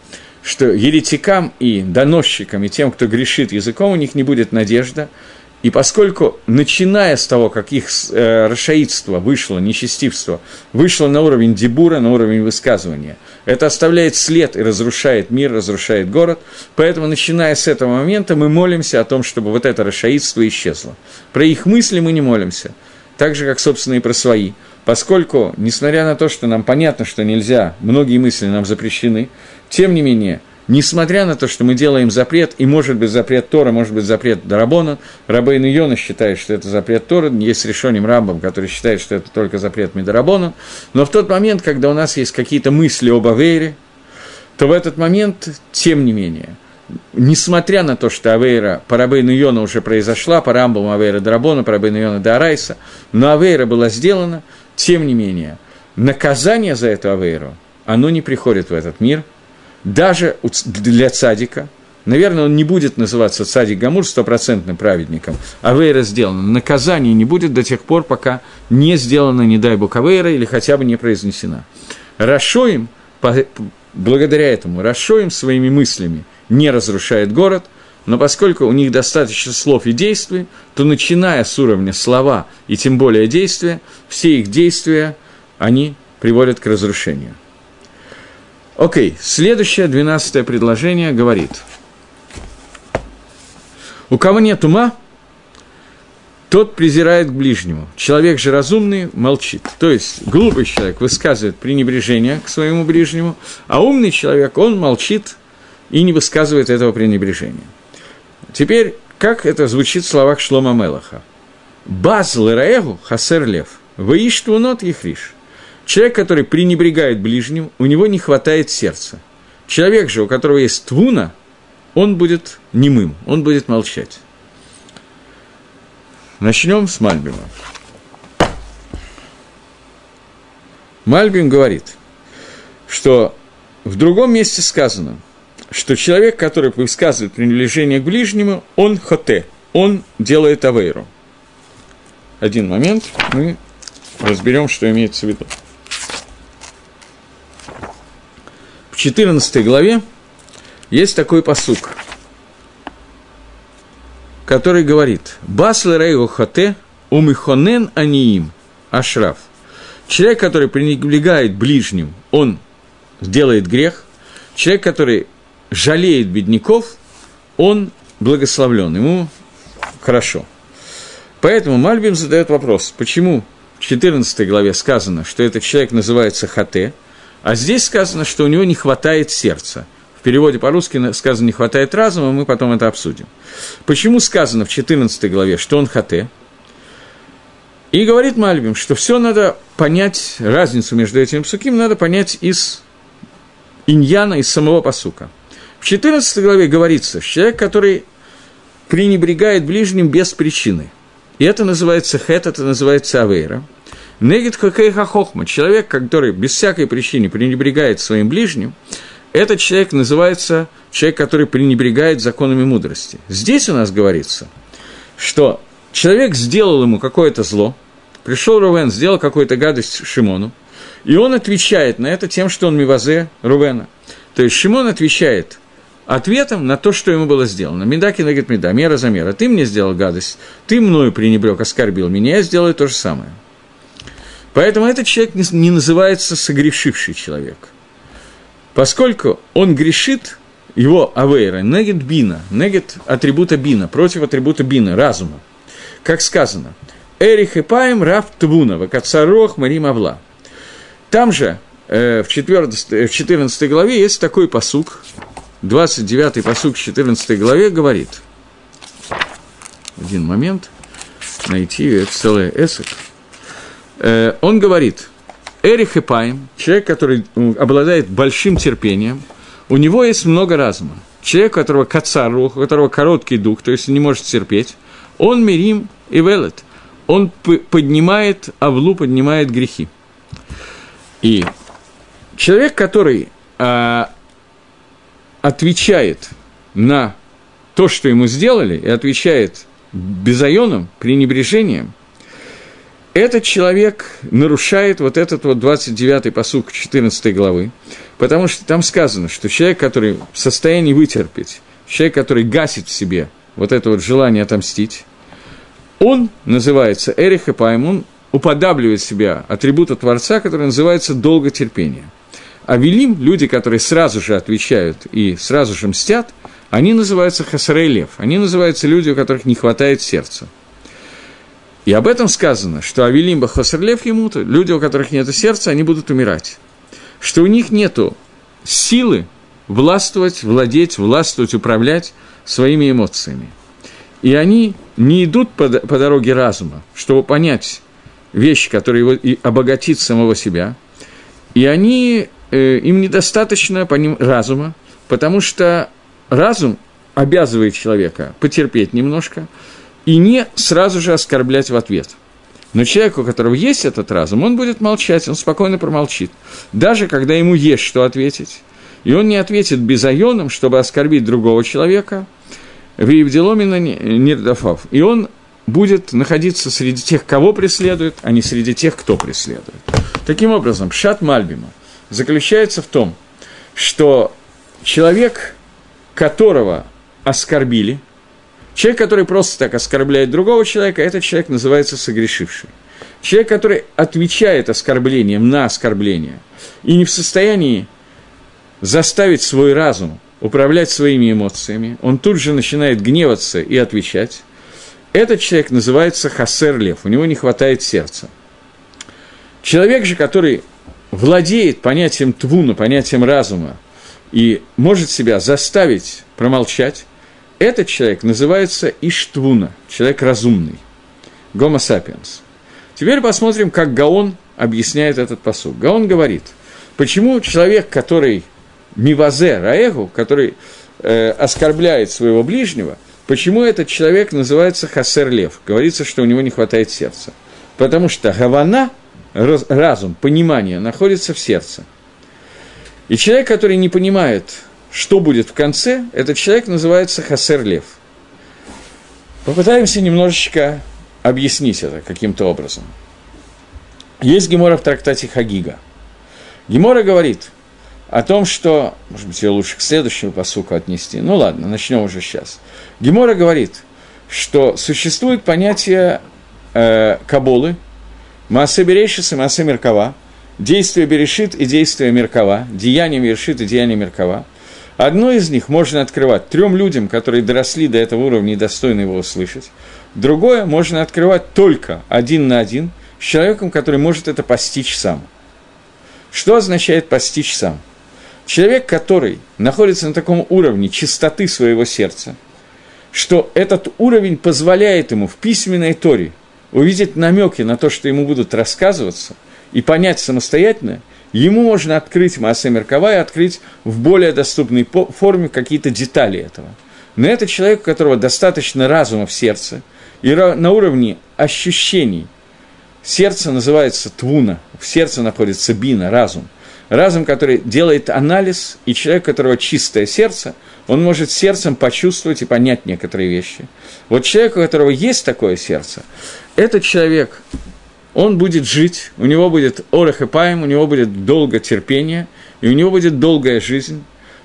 что еретикам и доносчикам, и тем, кто грешит языком, у них не будет надежда, и поскольку, начиная с того, как их э, расшаидство вышло, нечестивство, вышло на уровень дебура, на уровень высказывания, это оставляет след и разрушает мир, разрушает город, поэтому, начиная с этого момента, мы молимся о том, чтобы вот это расшаидство исчезло. Про их мысли мы не молимся – так же, как, собственно, и про свои. Поскольку, несмотря на то, что нам понятно, что нельзя, многие мысли нам запрещены, тем не менее, несмотря на то, что мы делаем запрет, и может быть запрет Тора, может быть запрет Дарабона, Рабейн Йона считает, что это запрет Тора, есть решением Рамбом, который считает, что это только запрет Медарабона, но в тот момент, когда у нас есть какие-то мысли об Авере, то в этот момент, тем не менее – несмотря на то, что Авейра по Рабейну Йона уже произошла, по Рамбам Авейра Драбона, по Рабейну Йона до Арайса, но Авейра была сделана, тем не менее, наказание за эту Авейру, оно не приходит в этот мир, даже для цадика, Наверное, он не будет называться цадик Гамур стопроцентным праведником. Авейра сделана. Наказание не будет до тех пор, пока не сделана, не дай бог, Авейра или хотя бы не произнесена. Рашоим, благодаря этому, Рашоим своими мыслями не разрушает город, но поскольку у них достаточно слов и действий, то начиная с уровня слова и тем более действия, все их действия, они приводят к разрушению. Окей, следующее, двенадцатое предложение говорит. У кого нет ума, тот презирает к ближнему. Человек же разумный молчит. То есть глупый человек высказывает пренебрежение к своему ближнему, а умный человек, он молчит и не высказывает этого пренебрежения. Теперь, как это звучит в словах Шлома Мелаха? Баз лераэгу хасер лев, воиштвунот ехриш. Человек, который пренебрегает ближним, у него не хватает сердца. Человек же, у которого есть твуна, он будет немым, он будет молчать. Начнем с Мальбима. Мальбим говорит, что в другом месте сказано, что человек, который высказывает пренебрежение к ближнему, он хоте, он делает авейру. Один момент, мы разберем, что имеется в виду. В 14 главе есть такой посук, который говорит «Басл рейгу хоте умихонен аниим ашраф». Человек, который пренебрегает ближним, он делает грех. Человек, который жалеет бедняков, он благословлен, ему хорошо. Поэтому Мальбим задает вопрос, почему в 14 главе сказано, что этот человек называется Хате, а здесь сказано, что у него не хватает сердца. В переводе по-русски сказано «не хватает разума», мы потом это обсудим. Почему сказано в 14 главе, что он Хате? И говорит Мальбим, что все надо понять, разницу между этим псуким надо понять из иньяна, из самого посука. В 14 главе говорится, что человек, который пренебрегает ближним без причины. И это называется хет, это называется авейра. Негит хакейха хохма, человек, который без всякой причины пренебрегает своим ближним, этот человек называется человек, который пренебрегает законами мудрости. Здесь у нас говорится, что человек сделал ему какое-то зло, пришел Рувен, сделал какую-то гадость Шимону, и он отвечает на это тем, что он мивазе Рувена. То есть Шимон отвечает ответом на то, что ему было сделано. Медаки говорит, меда, мера за мера. Ты мне сделал гадость, ты мною пренебрег, оскорбил меня, я сделаю то же самое. Поэтому этот человек не называется согрешивший человек. Поскольку он грешит, его авейра, негет бина, негет атрибута бина, против атрибута бина, разума. Как сказано, Эрих и Паем Раф Твуна, Вакацарох Марим Авла. Там же, э, в, 14, в 14 главе, есть такой посук, 29-й посук в 14 главе говорит, один момент, найти целое эсок, э, он говорит, Эрих и Паем, человек, который обладает большим терпением, у него есть много разума. Человек, у которого кацар, у которого короткий дух, то есть не может терпеть, он мирим и велет – он поднимает, Авлу поднимает грехи. И человек, который а, отвечает на то, что ему сделали, и отвечает безайоном, пренебрежением, этот человек нарушает вот этот вот 29-й посук 14 главы, потому что там сказано, что человек, который в состоянии вытерпеть, человек, который гасит в себе вот это вот желание отомстить, он называется Эрих и Пайм, он уподабливает себя атрибута Творца, который называется долготерпение. А Велим, люди, которые сразу же отвечают и сразу же мстят, они называются Хасарей Лев, они называются люди, у которых не хватает сердца. И об этом сказано, что Авелимба Хасарлев ему, люди, у которых нет сердца, они будут умирать. Что у них нет силы властвовать, владеть, властвовать, управлять своими эмоциями. И они не идут по, по дороге разума, чтобы понять вещи, которые его, и обогатит самого себя. И они, э, им недостаточно по ним разума, потому что разум обязывает человека потерпеть немножко и не сразу же оскорблять в ответ. Но человек, у которого есть этот разум, он будет молчать, он спокойно промолчит. Даже когда ему есть что ответить. И он не ответит безайоном, чтобы оскорбить другого человека – Виевделомина Нирдафав. И он будет находиться среди тех, кого преследует, а не среди тех, кто преследует. Таким образом, шат Мальбима заключается в том, что человек, которого оскорбили, человек, который просто так оскорбляет другого человека, этот человек называется согрешивший. Человек, который отвечает оскорблением на оскорбление и не в состоянии заставить свой разум управлять своими эмоциями, он тут же начинает гневаться и отвечать. Этот человек называется хасер лев, у него не хватает сердца. Человек же, который владеет понятием твуна, понятием разума, и может себя заставить промолчать, этот человек называется Иштвуна, человек разумный, гомо сапиенс. Теперь посмотрим, как Гаон объясняет этот посуд. Гаон говорит, почему человек, который мивазе раэгу, который э, оскорбляет своего ближнего, почему этот человек называется хасер лев? Говорится, что у него не хватает сердца. Потому что гавана, разум, понимание находится в сердце. И человек, который не понимает, что будет в конце, этот человек называется хасер лев. Попытаемся немножечко объяснить это каким-то образом. Есть Гемора в трактате Хагига. Гемора говорит – о том, что, может быть, ее лучше к следующему посуку отнести. Ну ладно, начнем уже сейчас. Гемора говорит, что существует понятие э, Каболы, Маасе Берешис и Маасе Меркава, действие Берешит и действие Меркава, деяние Берешит и деяние Меркава. Одно из них можно открывать трем людям, которые доросли до этого уровня и достойны его услышать. Другое можно открывать только один на один с человеком, который может это постичь сам. Что означает постичь сам? Человек, который находится на таком уровне чистоты своего сердца, что этот уровень позволяет ему в письменной торе увидеть намеки на то, что ему будут рассказываться, и понять самостоятельно, ему можно открыть Маасе Меркава и открыть в более доступной форме какие-то детали этого. Но это человек, у которого достаточно разума в сердце, и на уровне ощущений. Сердце называется твуна, в сердце находится бина, разум – разум, который делает анализ, и человек, у которого чистое сердце, он может сердцем почувствовать и понять некоторые вещи. Вот человек, у которого есть такое сердце, этот человек, он будет жить, у него будет орах и паем, у него будет долго терпение, и у него будет долгая жизнь,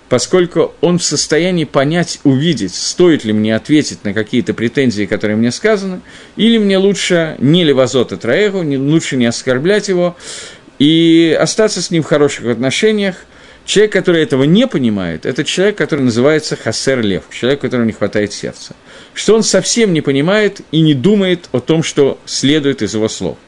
поскольку он в состоянии понять, увидеть, стоит ли мне ответить на какие-то претензии, которые мне сказаны, или мне лучше не левозот от Раэгу, лучше не оскорблять его, и остаться с ним в хороших отношениях. Человек, который этого не понимает, это человек, который называется хасер лев, человек, которому не хватает сердца. Что он совсем не понимает и не думает о том, что следует из его слов.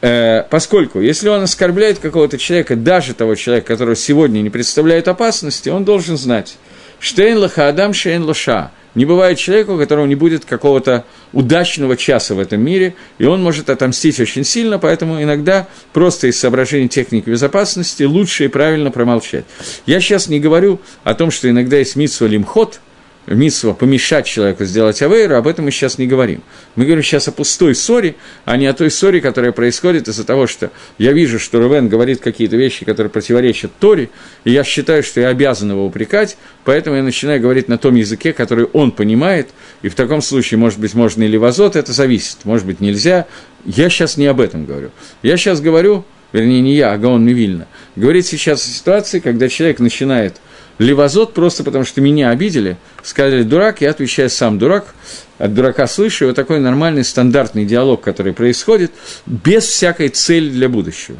Э, поскольку, если он оскорбляет какого-то человека, даже того человека, которого сегодня не представляет опасности, он должен знать, что «Штейн лаха адам шейн лоша», не бывает человека, у которого не будет какого-то удачного часа в этом мире, и он может отомстить очень сильно, поэтому иногда просто из соображений техники безопасности лучше и правильно промолчать. Я сейчас не говорю о том, что иногда есть митсва лимхот – митсва помешать человеку сделать авейру, об этом мы сейчас не говорим. Мы говорим сейчас о пустой ссоре, а не о той ссоре, которая происходит из-за того, что я вижу, что Рувен говорит какие-то вещи, которые противоречат Торе, и я считаю, что я обязан его упрекать, поэтому я начинаю говорить на том языке, который он понимает, и в таком случае, может быть, можно или вазот, это зависит, может быть, нельзя. Я сейчас не об этом говорю. Я сейчас говорю, вернее, не я, а Гаон Мивильна, говорит сейчас о ситуации, когда человек начинает – Левозот просто потому, что меня обидели, сказали «дурак», я отвечаю «сам дурак», от дурака слышу, вот такой нормальный стандартный диалог, который происходит, без всякой цели для будущего.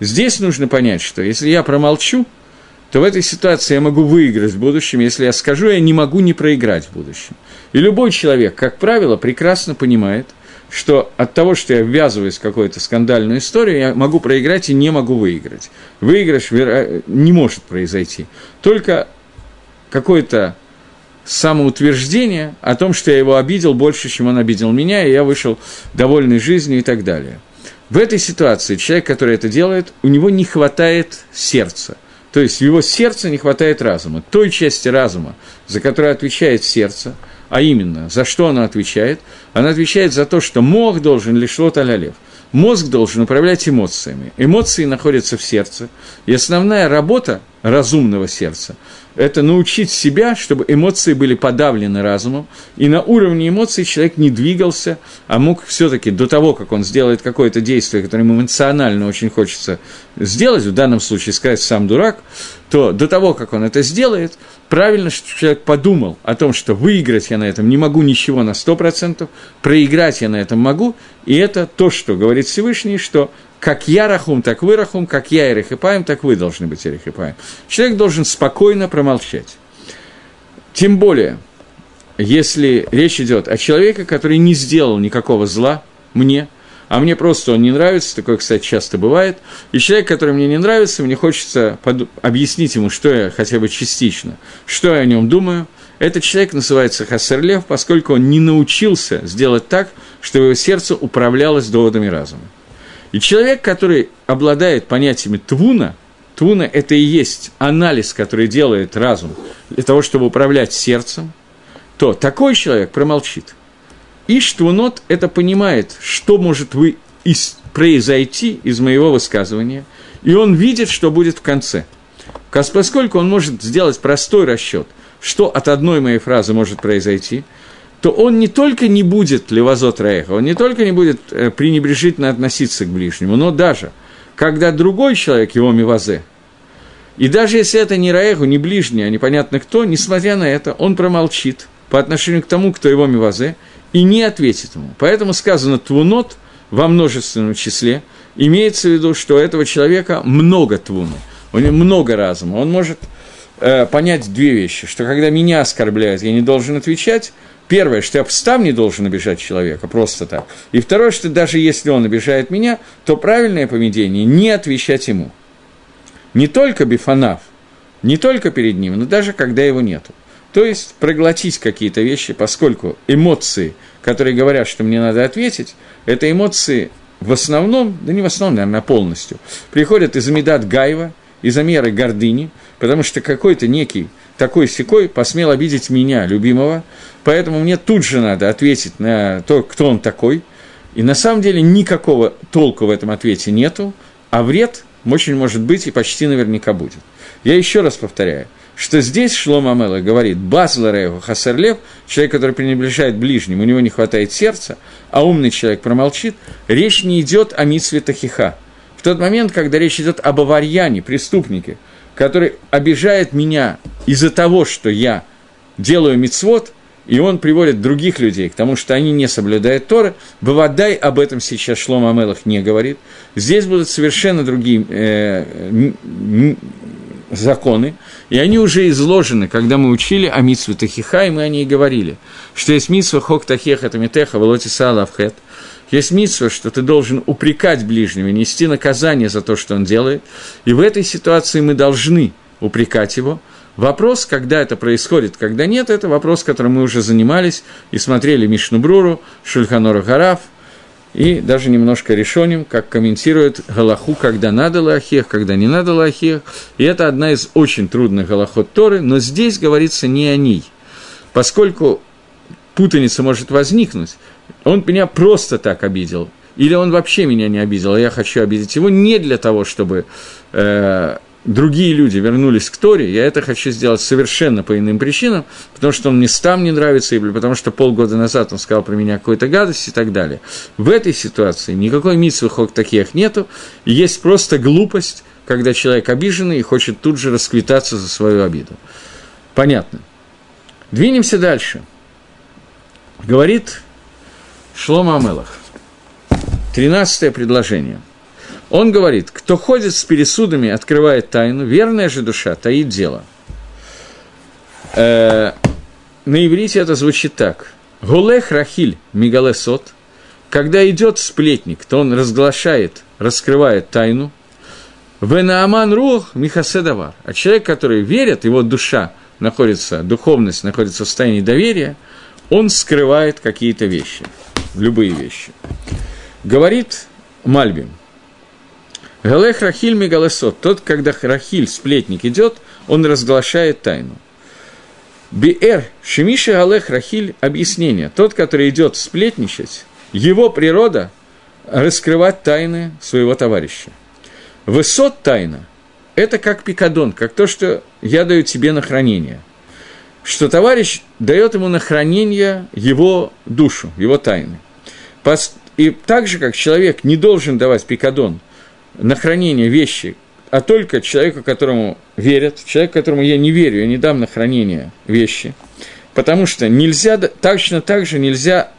Здесь нужно понять, что если я промолчу, то в этой ситуации я могу выиграть в будущем, если я скажу, я не могу не проиграть в будущем. И любой человек, как правило, прекрасно понимает, что от того, что я ввязываюсь в какую-то скандальную историю, я могу проиграть и не могу выиграть. Выигрыш не может произойти. Только какое-то самоутверждение о том, что я его обидел больше, чем он обидел меня, и я вышел довольный жизнью и так далее. В этой ситуации человек, который это делает, у него не хватает сердца. То есть в его сердце не хватает разума. Той части разума, за которую отвечает сердце – а именно, за что она отвечает? Она отвечает за то, что мозг должен лишь вот алялев. Мозг должен управлять эмоциями. Эмоции находятся в сердце. И основная работа разумного сердца – это научить себя, чтобы эмоции были подавлены разумом, и на уровне эмоций человек не двигался, а мог все-таки до того, как он сделает какое-то действие, которое ему эмоционально очень хочется сделать, в данном случае сказать «сам дурак», то до того, как он это сделает, правильно, что человек подумал о том, что выиграть я на этом не могу ничего на 100%, проиграть я на этом могу, и это то, что говорит Всевышний, что как я рахум, так вы рахум, как я эрехипаем, так вы должны быть эрехипаем. Человек должен спокойно промолчать. Тем более, если речь идет о человеке, который не сделал никакого зла мне, а мне просто он не нравится, такое, кстати, часто бывает, и человек, который мне не нравится, мне хочется под... объяснить ему, что я хотя бы частично, что я о нем думаю, этот человек называется Хасерлев, поскольку он не научился сделать так, чтобы его сердце управлялось доводами разума. И человек, который обладает понятиями твуна, твуна – это и есть анализ, который делает разум для того, чтобы управлять сердцем, то такой человек промолчит. Иш твунот – это понимает, что может вы из, произойти из моего высказывания, и он видит, что будет в конце. Поскольку он может сделать простой расчет, что от одной моей фразы может произойти, то он не только не будет левозот раеха, он не только не будет э, пренебрежительно относиться к ближнему, но даже, когда другой человек его мивазе, и даже если это не раеху, не ближний, а непонятно кто, несмотря на это, он промолчит по отношению к тому, кто его мивазе, и не ответит ему. Поэтому сказано «твунот» во множественном числе, имеется в виду, что у этого человека много твуны, у него много разума, он может э, понять две вещи, что когда меня оскорбляют, я не должен отвечать, Первое, что я встав не должен обижать человека, просто так. И второе, что даже если он обижает меня, то правильное поведение – не отвечать ему. Не только бифанав, не только перед ним, но даже когда его нету. То есть проглотить какие-то вещи, поскольку эмоции, которые говорят, что мне надо ответить, это эмоции в основном, да не в основном, наверное, полностью, приходят из Амидат Гаева, из Амеры гордыни, потому что какой-то некий такой секой посмел обидеть меня, любимого, поэтому мне тут же надо ответить на то, кто он такой. И на самом деле никакого толку в этом ответе нету, а вред очень может быть и почти наверняка будет. Я еще раз повторяю, что здесь Шлома Амела говорит, Базларееву Хасарлев, человек, который пренебрежает ближним, у него не хватает сердца, а умный человек промолчит, речь не идет о митсве Тахиха. В тот момент, когда речь идет об аварьяне, преступнике, который обижает меня из-за того, что я делаю мицвод, и он приводит других людей к тому, что они не соблюдают Торы, Бавадай об этом сейчас Шлом Амелах не говорит. Здесь будут совершенно другие э, законы, и они уже изложены, когда мы учили о митсве Тахиха, и мы о ней говорили, что есть митсва Хок это Митеха, Волоти Салавхет – есть митсва, что ты должен упрекать ближнего, нести наказание за то, что он делает. И в этой ситуации мы должны упрекать его. Вопрос, когда это происходит, когда нет, это вопрос, которым мы уже занимались и смотрели Мишнубруру, Шульханора Хараф, и даже немножко решением, как комментирует Галаху, когда надо лахех, когда не надо лахех. И это одна из очень трудных Галахот Торы, но здесь говорится не о ней. Поскольку путаница может возникнуть, он меня просто так обидел, или он вообще меня не обидел, а я хочу обидеть его не для того, чтобы э, другие люди вернулись к Торе, я это хочу сделать совершенно по иным причинам, потому что он мне там не нравится, или потому что полгода назад он сказал про меня какую-то гадость и так далее. В этой ситуации никакой митсвы хок таких нету, есть просто глупость, когда человек обиженный и хочет тут же расквитаться за свою обиду. Понятно. Двинемся дальше. Говорит Шлома Амелах. Тринадцатое предложение. Он говорит, кто ходит с пересудами, открывает тайну, верная же душа таит дело. Э, на иврите это звучит так. Гулех рахиль мигалесот. Когда идет сплетник, то он разглашает, раскрывает тайну. Венааман рух михаседавар. А человек, который верит, его душа находится, духовность находится в состоянии доверия, он скрывает какие-то вещи любые вещи. Говорит Мальбим, Галех Рахиль Мегалесот, тот, когда Рахиль, сплетник, идет, он разглашает тайну. Биэр Шемиша Галех Рахиль объяснение. Тот, который идет сплетничать, его природа раскрывать тайны своего товарища. Высот тайна – это как пикадон, как то, что я даю тебе на хранение. Что товарищ дает ему на хранение его душу, его тайны. И так же, как человек не должен давать пикадон на хранение вещи, а только человеку, которому верят, человеку, которому я не верю, я не дам на хранение вещи, потому что нельзя, точно так же нельзя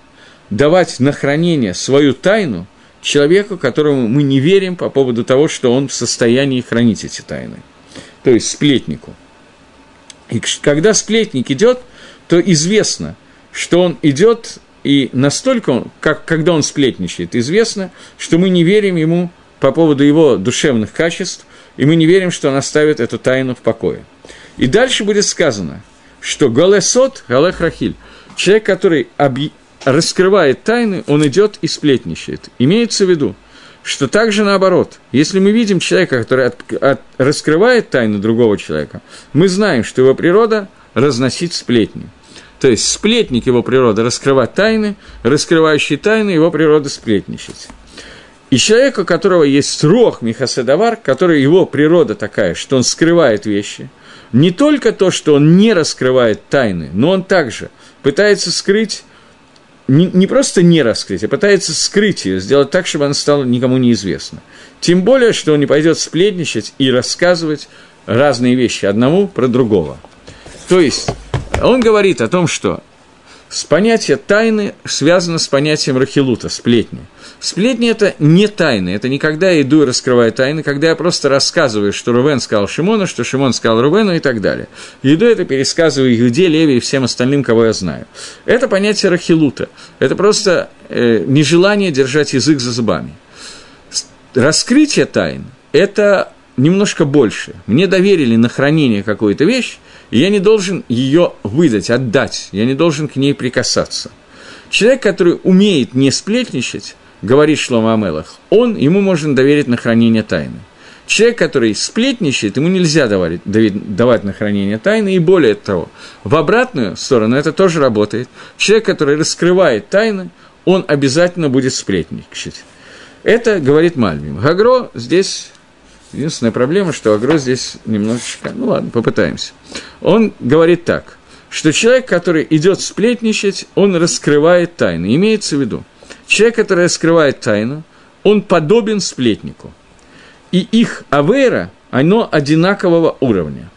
давать на хранение свою тайну человеку, которому мы не верим по поводу того, что он в состоянии хранить эти тайны, то есть сплетнику. И когда сплетник идет, то известно, что он идет и настолько, как, когда он сплетничает, известно, что мы не верим ему по поводу его душевных качеств, и мы не верим, что он оставит эту тайну в покое. И дальше будет сказано, что Голесот, Галех Рахиль, человек, который раскрывает тайны, он идет и сплетничает. Имеется в виду, что также наоборот, если мы видим человека, который от, от, раскрывает тайну другого человека, мы знаем, что его природа разносить сплетни. То есть сплетник его природа раскрывать тайны, раскрывающий тайны его природа сплетничать. И человек, у которого есть рог Михаседавар, который его природа такая, что он скрывает вещи, не только то, что он не раскрывает тайны, но он также пытается скрыть, не, не просто не раскрыть, а пытается скрыть ее, сделать так, чтобы она стала никому неизвестна. Тем более, что он не пойдет сплетничать и рассказывать разные вещи одному про другого. То есть, он говорит о том, что с понятия тайны связано с понятием рахилута, сплетни. Сплетни – это не тайны, это не когда я иду и раскрываю тайны, когда я просто рассказываю, что Рувен сказал Шимону, что Шимон сказал Рувену и так далее. Иду это пересказываю Иуде, Леви и всем остальным, кого я знаю. Это понятие рахилута. Это просто э, нежелание держать язык за зубами. Раскрытие тайн – это немножко больше. Мне доверили на хранение какую-то вещь, и я не должен ее выдать, отдать, я не должен к ней прикасаться. Человек, который умеет не сплетничать, говорит Шлома Амелах, он, ему можно доверить на хранение тайны. Человек, который сплетничает, ему нельзя давать, давать на хранение тайны, и более того, в обратную сторону это тоже работает. Человек, который раскрывает тайны, он обязательно будет сплетничать. Это говорит Мальбим. Гагро здесь Единственная проблема, что Агро здесь немножечко... Ну ладно, попытаемся. Он говорит так, что человек, который идет сплетничать, он раскрывает тайны. Имеется в виду, человек, который раскрывает тайну, он подобен сплетнику. И их авера, оно одинакового уровня.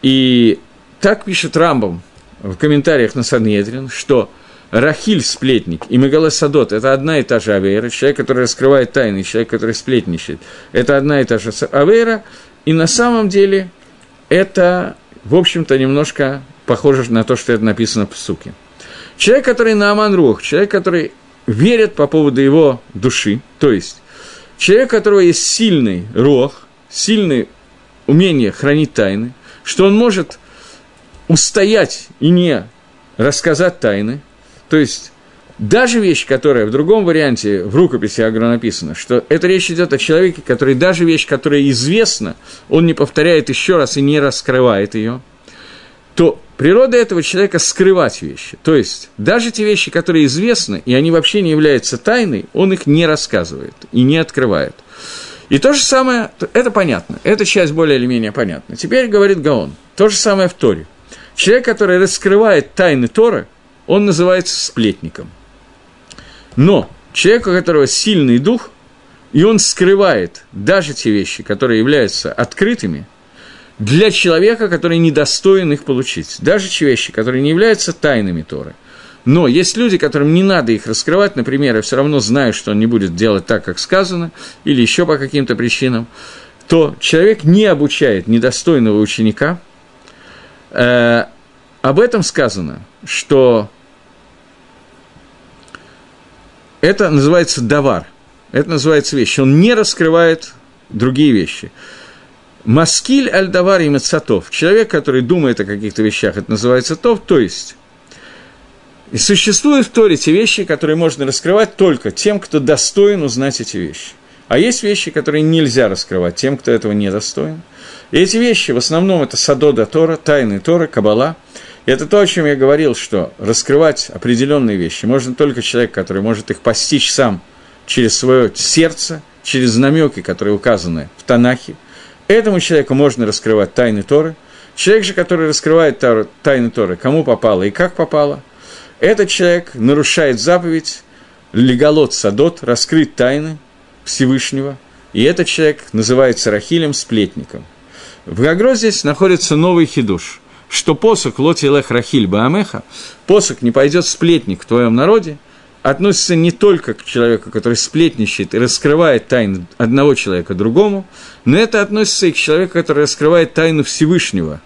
И так пишет Рамбом в комментариях на Санедрин, что Рахиль – сплетник, и Мегала Садот – это одна и та же авейра, человек, который раскрывает тайны, человек, который сплетничает, это одна и та же авейра, и на самом деле это, в общем-то, немножко похоже на то, что это написано в суке. Человек, который на Аман человек, который верит по поводу его души, то есть человек, у которого есть сильный рог, сильное умение хранить тайны, что он может устоять и не рассказать тайны – то есть, даже вещь, которая в другом варианте в рукописи Агро написано, что это речь идет о человеке, который даже вещь, которая известна, он не повторяет еще раз и не раскрывает ее, то природа этого человека скрывать вещи. То есть, даже те вещи, которые известны, и они вообще не являются тайной, он их не рассказывает и не открывает. И то же самое, это понятно, эта часть более или менее понятна. Теперь говорит Гаон, то же самое в Торе. Человек, который раскрывает тайны Торы, он называется сплетником. Но человек, у которого сильный дух, и он скрывает даже те вещи, которые являются открытыми, для человека, который недостоин их получить. Даже те вещи, которые не являются тайнами Торы. Но есть люди, которым не надо их раскрывать, например, я все равно знаю, что он не будет делать так, как сказано, или еще по каким-то причинам, то человек не обучает недостойного ученика. Э, об этом сказано, что Это называется давар. Это называется вещь. Он не раскрывает другие вещи. Маскиль аль-давар и мецатов. Человек, который думает о каких-то вещах, это называется тов, то есть и существуют в Торе те вещи, которые можно раскрывать только тем, кто достоин узнать эти вещи. А есть вещи, которые нельзя раскрывать тем, кто этого не достоин. И эти вещи, в основном, это Садода Тора, тайны Тора, Кабала – и это то, о чем я говорил, что раскрывать определенные вещи можно только человек, который может их постичь сам через свое сердце, через намеки, которые указаны в Танахе. Этому человеку можно раскрывать тайны Торы. Человек же, который раскрывает тайны Торы, кому попало и как попало, этот человек нарушает заповедь леголот садот, раскрыть тайны Всевышнего, и этот человек называется Рахилем, сплетником. В Гагро здесь находится новый хидуш – что посох лоти лех рахиль баамеха, посох не пойдет сплетник в твоем народе, относится не только к человеку, который сплетничает и раскрывает тайну одного человека другому, но это относится и к человеку, который раскрывает тайну Всевышнего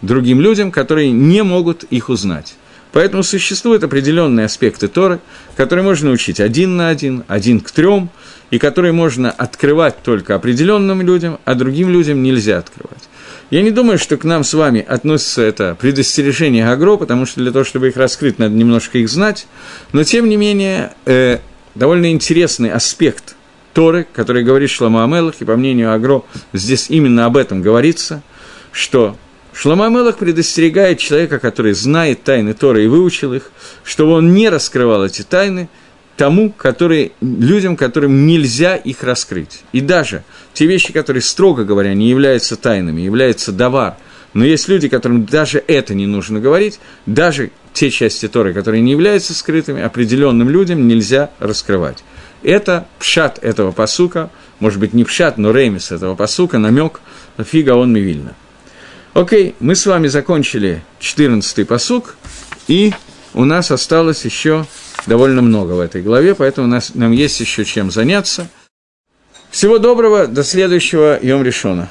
другим людям, которые не могут их узнать. Поэтому существуют определенные аспекты Торы, которые можно учить один на один, один к трем, и которые можно открывать только определенным людям, а другим людям нельзя открывать. Я не думаю, что к нам с вами относится это предостережение Агро, потому что для того, чтобы их раскрыть, надо немножко их знать, но тем не менее э, довольно интересный аспект Торы, который говорит Шлама Амелах, и по мнению Агро здесь именно об этом говорится, что Шлама Амелах предостерегает человека, который знает тайны Торы и выучил их, чтобы он не раскрывал эти тайны – тому, которые, людям, которым нельзя их раскрыть. И даже те вещи, которые, строго говоря, не являются тайнами, являются давар, но есть люди, которым даже это не нужно говорить, даже те части Торы, которые не являются скрытыми, определенным людям нельзя раскрывать. Это пшат этого посука, может быть, не пшат, но ремис этого посука, намек фига он мивильна. Окей, мы с вами закончили 14-й посук, и у нас осталось еще довольно много в этой главе, поэтому у нас, нам есть еще чем заняться. Всего доброго, до следующего Йом Решона.